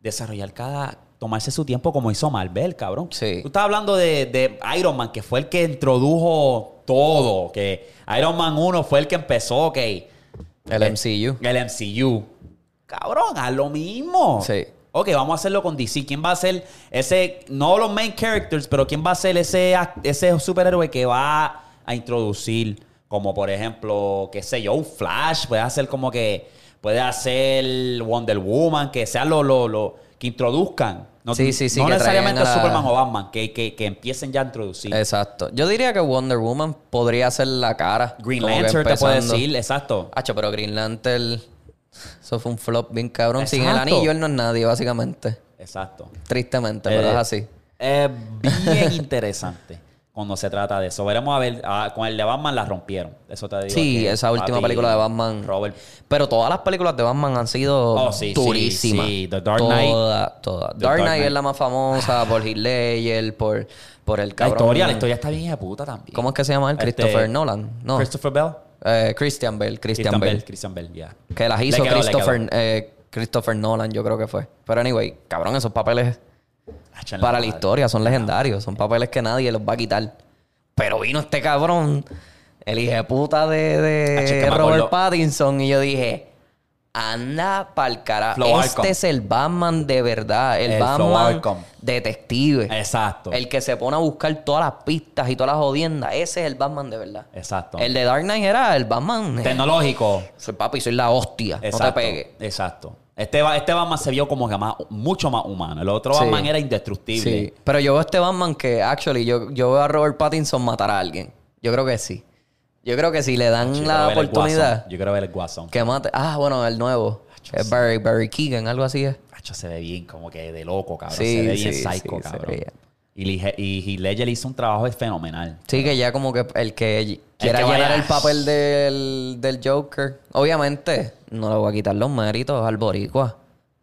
desarrollar cada, tomarse su tiempo como hizo Marvel, cabrón. Sí. Tú estás hablando de, de Iron Man, que fue el que introdujo todo, que Iron Man 1 fue el que empezó, que El Eh, MCU. el MCU. Cabrón, haz lo mismo. Sí. Ok, vamos a hacerlo con DC. ¿Quién va a ser ese, no los main characters, pero quién va a ser ese, ese superhéroe que va a introducir, como por ejemplo, qué sé yo, un Flash, puede hacer como que puede hacer Wonder Woman, que sea lo, lo, lo que introduzcan. No, Sí, sí, sí, No que necesariamente a Superman o Batman, que, que, que empiecen ya a introducir. Exacto. Yo diría que Wonder Woman podría ser la cara. Green Lantern te puede decir, exacto. Hacho, pero Green Lantern. Eso fue un flop bien cabrón. Sin el anillo, él no es nadie, básicamente. Exacto. Tristemente, pero Eh, es así. Es bien interesante cuando se trata de eso. Veremos a ver, ah, con el de Batman la rompieron. Eso te digo. Sí, esa última película de Batman. Robert. Pero todas las películas de Batman han sido Oh, sí, durísimas. sí. The Dark Knight. Todas, todas. The Dark Dark Knight es la más famosa por Heath Ledger, por, por el La cabrón. historia, la historia está bien de puta también. ¿Cómo es que se llama él? Este, Christopher Nolan. No. Christopher Bell. Eh, Christian Bell. Christian, Christian Bell. Bell. Christian Bell, ya. Que las hizo quedó, Christopher, eh, Christopher Nolan, yo creo que fue. Pero anyway, cabrón, esos papeles Para la historia son legendarios. Son papeles que nadie los va a quitar. Pero vino este cabrón, el hijo de puta de, de Robert. Pattinson. Y yo dije, anda pa'l carajo. Este es el Batman de verdad. El, Batman detective. Exacto. El que se pone a buscar todas las pistas y todas las jodiendas. Ese es el Batman de verdad. Exacto. El de Dark Knight era el Batman. Tecnológico. soy papi, soy la hostia. Exacto. No te pegues. Exacto. Este, este Batman se vio como que más, mucho más humano. El otro Sí. Batman era indestructible. Sí. Pero yo veo a este Batman que, actually, yo, yo veo a Robert Pattinson matar a alguien. Yo creo que sí. Yo creo que si le dan Yo la oportunidad. Yo quiero ver el Guasón. que mate. Ah, bueno, el nuevo. Es Barry, Barry Keegan, algo así es. Hacho, se ve bien como que de loco, cabrón. Sí, se ve bien sí, psycho, cabrón. Y, y Ledger hizo un trabajo fenomenal. Sí, que ya como que el que quiera que vaya- llenar el papel del, del Joker. Obviamente, no le voy a quitar los méritos al Boricua.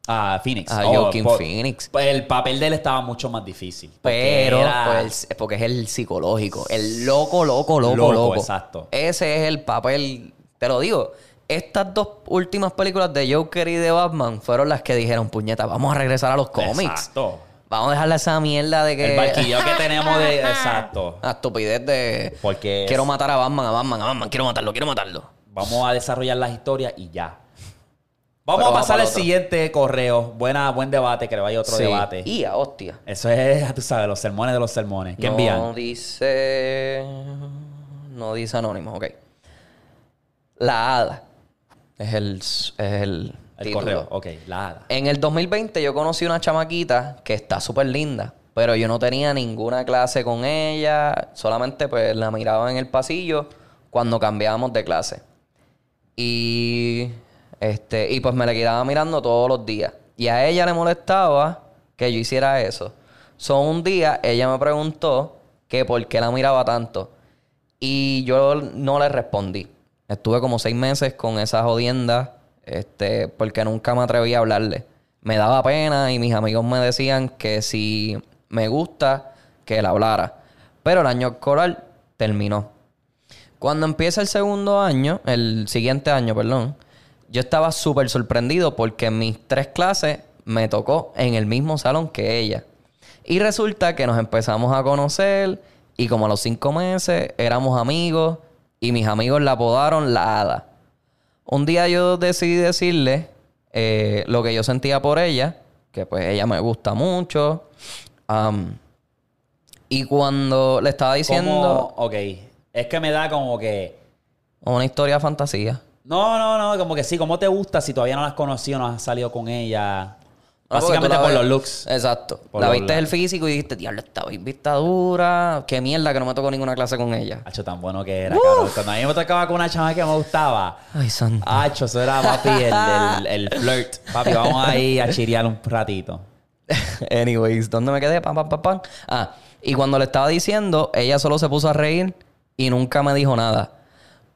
A Phoenix. A Oh, Joaquin por- Phoenix. pues el papel de él estaba mucho más difícil. porque Pero, era- pues, es porque es el psicológico. El loco, loco, loco, Loco, loco. exacto. Ese es el papel. Te lo digo. Estas dos últimas películas de Joker y de Batman fueron las que dijeron, puñeta, vamos a regresar a los cómics. Exacto. Vamos a dejarle esa mierda de que... El barquillo que tenemos de... Exacto. La estupidez de... Porque Quiero matar a Batman, a Batman, a Batman. Quiero matarlo, quiero matarlo. vamos a desarrollar las historias y ya. Vamos Pero a pasar al siguiente correo. Buena, buen debate, que le vaya otro Sí. debate. Y a hostia. Eso es, tú sabes, los sermones de los sermones. ¿Qué no envían? dice... No dice anónimo, ok. La hada. Es el... Es el, correo. Ok, la hada. En el 2020 yo conocí una chamaquita que está súper linda, pero yo no tenía ninguna clase con ella, solamente pues la miraba en el pasillo cuando cambiábamos de clase. Y este y pues me la quedaba mirando todos los días. Y a ella le molestaba que yo hiciera eso. So un día ella me preguntó que por qué la miraba tanto. Y yo no le respondí. Estuve como seis meses con esa jodienda, este, porque nunca me atreví a hablarle. Me daba pena y mis amigos me decían que si me gusta, que la hablara. Pero el año escolar terminó. Cuando empieza el segundo año, el siguiente año, perdón, yo estaba súper sorprendido porque en mis tres clases me tocó en el mismo salón que ella. Y resulta que nos empezamos a conocer y como a los cinco meses éramos amigos y mis amigos la apodaron la hada. Un día yo decidí decirle eh, lo que yo sentía por ella, que pues ella me gusta mucho. Am, y cuando le estaba diciendo ¿Cómo? Ok. Es que me da como que... una historia de fantasía. No, no, no. Como que sí. ¿Cómo te gusta si todavía no la has conocido, no has salido con ella? Ah, Básicamente por ves- los looks. Exacto. Por la viste el físico y dijiste, diablo, esta vista dura. Qué mierda que no me tocó ninguna clase con ella. Hacho, tan bueno que era, cabrón. Cuando a mí me tocaba con una chama que me gustaba. Ay, santo. Hacho, eso era, papi, el, el, el flirt. Papi, vamos ahí a chirear un ratito. Anyways, ¿dónde me quedé? Pam, pam, pam, pam. Ah, y cuando le estaba diciendo, ella solo se puso a reír y nunca me dijo nada.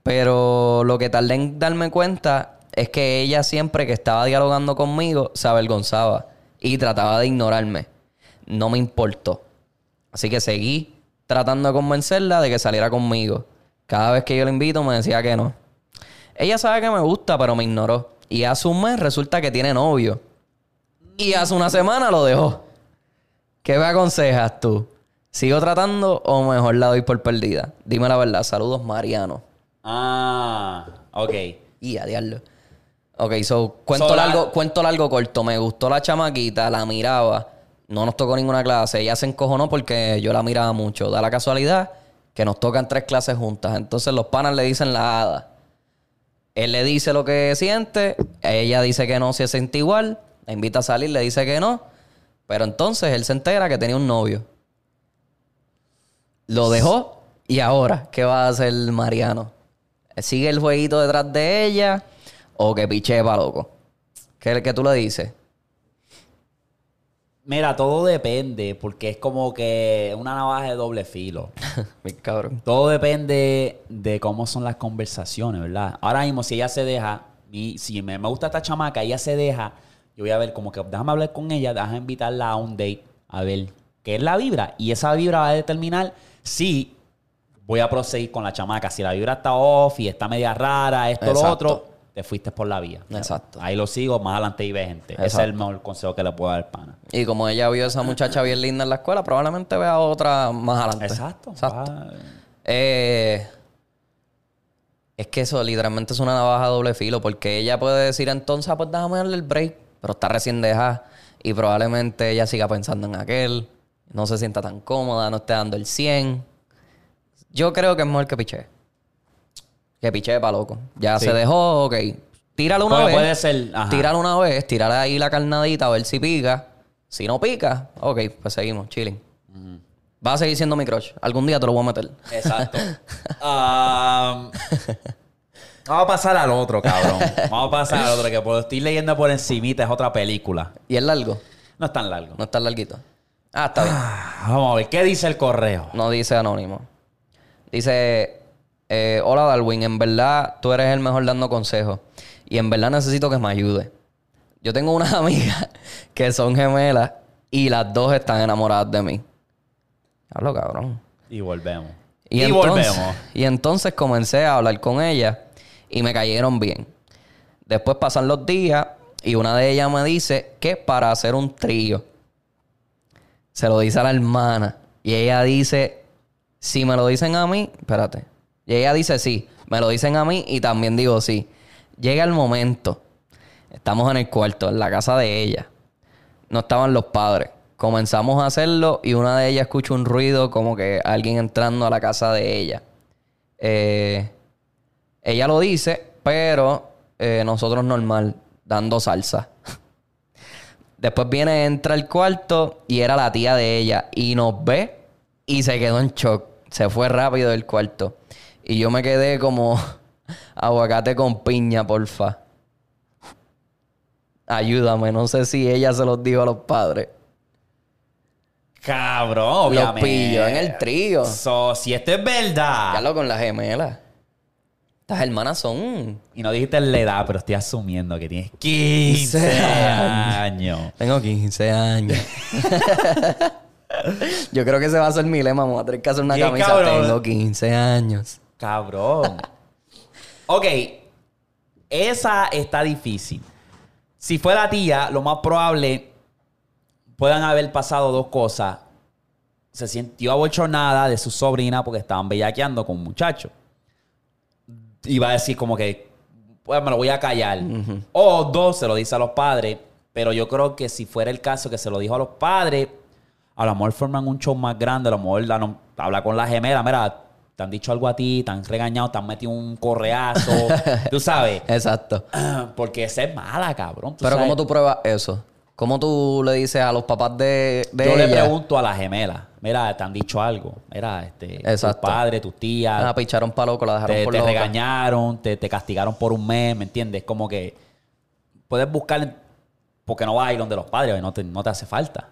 Pero lo que tardé en darme cuenta es que ella siempre que estaba dialogando conmigo se avergonzaba y trataba de ignorarme. No me importó. Así que seguí tratando de convencerla de que saliera conmigo. Cada vez que yo la invito me decía que no. Ella sabe que me gusta, pero me ignoró. Y hace un mes resulta que tiene novio. Y hace una semana lo dejó. ¿Qué me aconsejas tú? ¿Sigo tratando o mejor la doy por perdida? Dime la verdad. Saludos, Mariano. Ah, ok. Y a diablo. Ok, so, cuento So, la- largo, cuento largo corto. Me gustó la chamaquita, la miraba. No nos tocó ninguna clase. Ella se encojonó porque yo la miraba mucho. Da la casualidad que nos tocan tres clases juntas. Entonces los panas le dicen la hada. Él le dice lo que siente, ella dice que no se siente igual, la invita a salir, le dice que no, pero entonces él se entera que tenía un novio. Lo dejó y ahora, ¿qué va a hacer Mariano? ¿Sigue el jueguito detrás de ella o que piche pa' loco? ¿Qué, qué tú le dices? Mira, todo depende, porque es como que una navaja de doble filo. Mi cabrón. Todo depende de cómo son las conversaciones, ¿verdad? Ahora mismo, si ella se deja, y si me, me gusta esta chamaca, ella se deja, yo voy a ver como que déjame hablar con ella, déjame invitarla a un date, a ver qué es la vibra. Y esa vibra va a determinar si voy a proseguir con la chamaca. Si la vibra está off y está media rara, esto, lo Exacto. otro, te fuiste por la vía. Exacto. Ahí lo sigo, más adelante y ve gente. Ese es Exacto. el mejor consejo que le puedo dar, pana. Y como ella vio a esa muchacha bien linda en la escuela, probablemente vea otra más adelante. Exacto. Exacto. Eh, es que eso literalmente es una navaja de doble filo, porque ella puede decir entonces, ah, pues déjame darle el break, pero está recién dejada y probablemente ella siga pensando en aquel, no se sienta tan cómoda, no esté dando el 100. Yo creo que es mejor que piche. Que piche para loco. Ya Sí. se dejó, ok. Tíralo una Puede- vez. puede ser, ajá. Tíralo una vez, tírale ahí la carnadita a ver si pica. Si no pica, ok, pues seguimos, chilling. Va a seguir siendo mi crush. Algún día te lo voy a meter. Exacto. Am, vamos a pasar al otro, cabrón. Vamos a pasar al otro, que por estoy leyendo por encimita es otra película. ¿Y es largo? No es tan largo. No está larguito. Ah, está bien. Ah, Vamos a ver, ¿qué dice el correo? No dice anónimo. Dice, eh, hola Darwin, en verdad tú eres el mejor dando consejos. Y en verdad necesito que me ayude. Yo tengo unas amigas que son gemelas y las dos están enamoradas de mí. Hablo cabrón. Y volvemos. Y, Y, entonces, volvemos. Y entonces comencé a hablar con ellas y me cayeron bien. Después pasan los días y una de ellas me dice que para hacer un trío se lo dice a la hermana y ella dice, si me lo dicen a mí, espérate. Y ella dice sí, me lo dicen a mí y también digo sí. Llega el momento. Estamos en el cuarto, en la casa de ella. No estaban los padres. Comenzamos a hacerlo y una de ellas escucha un ruido como que alguien entrando a la casa de ella. Eh, ella lo dice, pero eh, nosotros normal, dando salsa. Después viene, entra al cuarto y era la tía de ella y nos ve y se quedó en shock. Se fue rápido del cuarto. Y yo me quedé como aguacate con piña, porfa. Ayúdame, no sé si ella se los dijo a los padres. Cabrón, Los obviamente. pilló en el trío. So, si esto es verdad. Ya lo con las gemelas. Estas hermanas son. Y no dijiste la edad, pero estoy asumiendo que tienes 15 15 años. Tengo 15 años. Yo creo que ese va a ser mi lema. Vamos a tener que hacer una camisa. cabrón. Tengo 15 años. Cabrón. ok. Esa está difícil. Si fuera tía, lo más probable puedan haber pasado dos cosas. Se sintió abochornada de su sobrina porque estaban bellaqueando con un muchacho. Iba a decir como que, pues me lo voy a callar. O dos, se lo dice a los padres. Pero yo creo que si fuera el caso que se lo dijo a los padres, a lo mejor forman un show más grande. A lo mejor la no- habla con la gemela. Mira, te han dicho algo a ti, te han regañado, te han metido un correazo. tú sabes. Exacto. Porque esa es mala, cabrón. tú Pero sabes. ¿cómo tú pruebas eso? ¿Cómo tú le dices a los papás de, de Yo le pregunto a la gemela. Mira, te han dicho algo. Mira, este, tus Exacto. padres, tus tías. Ah, picharon pa' loco, la dejaron te, por te loca. regañaron, te, te castigaron por un mes, ¿me entiendes? Como que puedes buscar, porque no vas a ir donde los padres, no te, no te hace falta.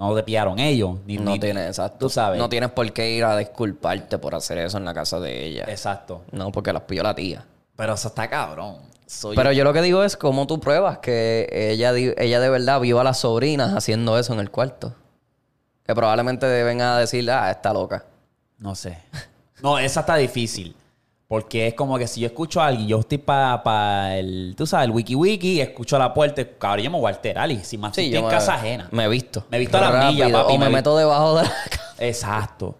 No te pillaron ellos. Ni, No ni- tienes, exacto. Tú sabes. No tienes por qué ir a disculparte por hacer eso en la casa de ella. Exacto. No, porque las pilló la tía. Pero eso está cabrón. Soy Pero yo lo que digo es cómo tú pruebas que ella, ella de verdad vio a las sobrinas haciendo eso en el cuarto. Que probablemente deben a decir, ah, está loca. No sé. No, esa está difícil. Porque es como que si yo escucho a alguien, yo estoy para el, tú sabes, el wiki wiki, escucho a la puerta, cabrón, yo me voy a alterar y si más estoy en me- casa ajena. Me he visto. Me he visto a la milla, papi, O me, meto debajo de la cama. Exacto.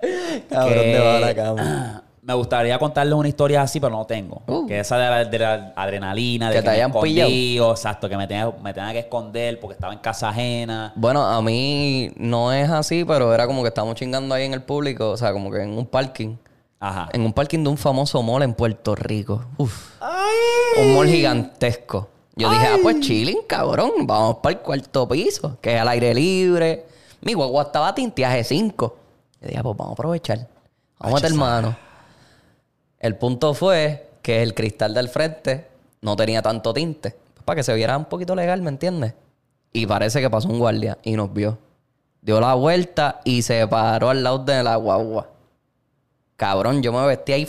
Cabrón, Que- debajo de la cama. Me gustaría contarles una historia así, pero no tengo. Uh. Que esa de la, de la adrenalina, de Que que, te hayan pillado. exacto, que me tenga, me tenga que esconder porque estaba en casa ajena. Bueno, a mí no es así, pero era como que estábamos chingando ahí en el público, o sea, como que en un parking. Ajá. En un parking de un famoso mall en Puerto Rico. Uf. Un mall gigantesco. Yo dije, ah, pues chilling, cabrón. Vamos para el cuarto piso, que es al aire libre. Mi guagua estaba tinteaje 5. Yo dije, ah, pues vamos a aprovechar. Vamos a meter mano. El punto fue que el cristal del frente no tenía tanto tinte. Para que se viera un poquito legal, ¿me entiendes? Y parece que pasó un guardia y nos vio. Dio la vuelta y se paró al lado de la guagua. Cabrón, yo me vestí ahí.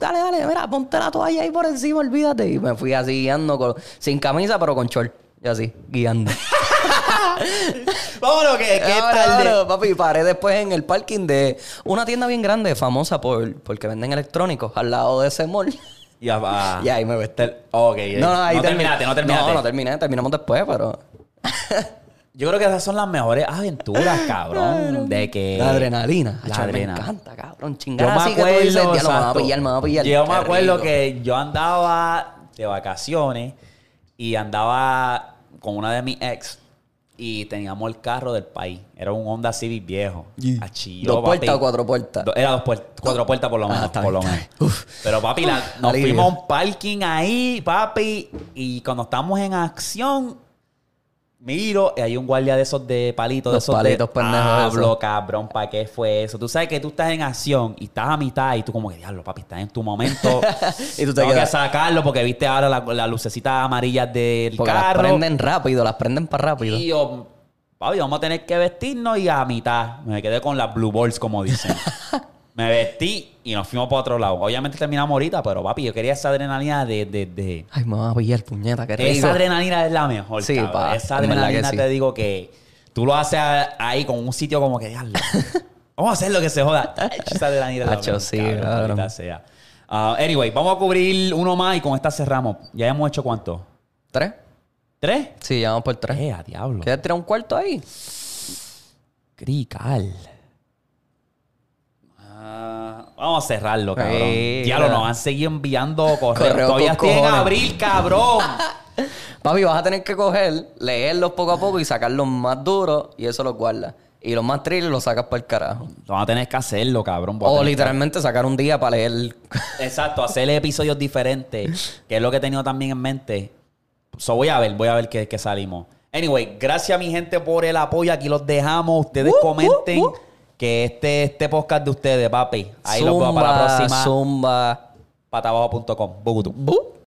Dale, dale, mira, ponte la toalla ahí por encima, olvídate. Y me fui así guiando con- sin camisa, pero con short. Y así, guiando. Vámonos, que, que es Ahora, tarde. ahora, papi, paré después en el parking de una tienda bien grande, famosa por porque venden electrónicos, al lado de ese mall. Y ahí me vestí. Ok. No, no, ahí no terminaste, no terminaste. No, no terminé, terminamos después, pero. Yo creo que esas son las mejores aventuras, cabrón. De que. La adrenalina. La adrenalina. Me encanta, cabrón. Yo Chingar me así que tú acuerdo. dices, "Diablo, me van a exacto. pillar, me van a pillar. Yo me acuerdo rico. que yo andaba de vacaciones y andaba con una de mis ex y teníamos el carro del país. Era un Honda Civic viejo. Achi, yo, ¿Dos puertas o cuatro puertas? do- Era dos puer- cuatro puertas por lo Ah, menos. por lo. Uf. Pero papi, la- nos Alivio. fuimos a un parking ahí, papi. Y cuando estamos en acción, miro y hay un guardia de esos de palitos. de Los esos palitos de, pendejos Hablo, esos. cabrón, ¿para qué fue eso? Tú sabes que tú estás en acción y estás a mitad y tú como que, diablo, papi, estás en tu momento. Y tú te Tengo que quedas- sacarlo porque viste ahora la, la lucecita amarilla del Porque las carro. prenden rápido, las prenden para rápido. Y yo, papi, vamos a tener que vestirnos y a mitad. Me quedé con las blue balls, como dicen. Me vestí y nos fuimos para otro lado. Obviamente terminamos ahorita, pero papi, yo quería esa adrenalina de... de, de- Ay, me van a pillar, puñeta, qué rico. Esa adrenalina es la mejor, Sí, cabrón. pa, Esa adrenalina que sí. te digo que tú lo haces ahí con un sitio como que, vamos a hacer lo que se joda. Esa adrenalina es la mejor, sí, cabrón, sea. Ah, anyway, vamos a cubrir uno más y con esta cerramos. ¿Ya hemos hecho cuánto? ¿Tres? ¿Tres? Sí, ya vamos por tres. Eh, a diablo. ¿Quieres tirar un cuarto ahí? Crical. Ah, vamos a cerrarlo, cabrón. Diablo, mira. nos han seguido enviando correos. Correo Todavía con estoy en cojones. abril, cabrón. Papi, vas a tener que coger, leerlos poco a poco y sacar los más duros y eso los guardas. Y los más trillos los sacas para el carajo. Vamos a tener que hacerlo, cabrón. O tener que- literalmente sacar un día para leer. Exacto, hacer episodios diferentes, que es lo que he tenido también en mente. So, voy a ver, voy a ver qué, qué salimos. Anyway, gracias mi gente por el apoyo. Aquí los dejamos. Ustedes Uh, comenten uh, uh. Que este, este podcast de ustedes, papi. Ahí los veo para la próxima. Zumba. Patabajo.com. Bugutu. Bu.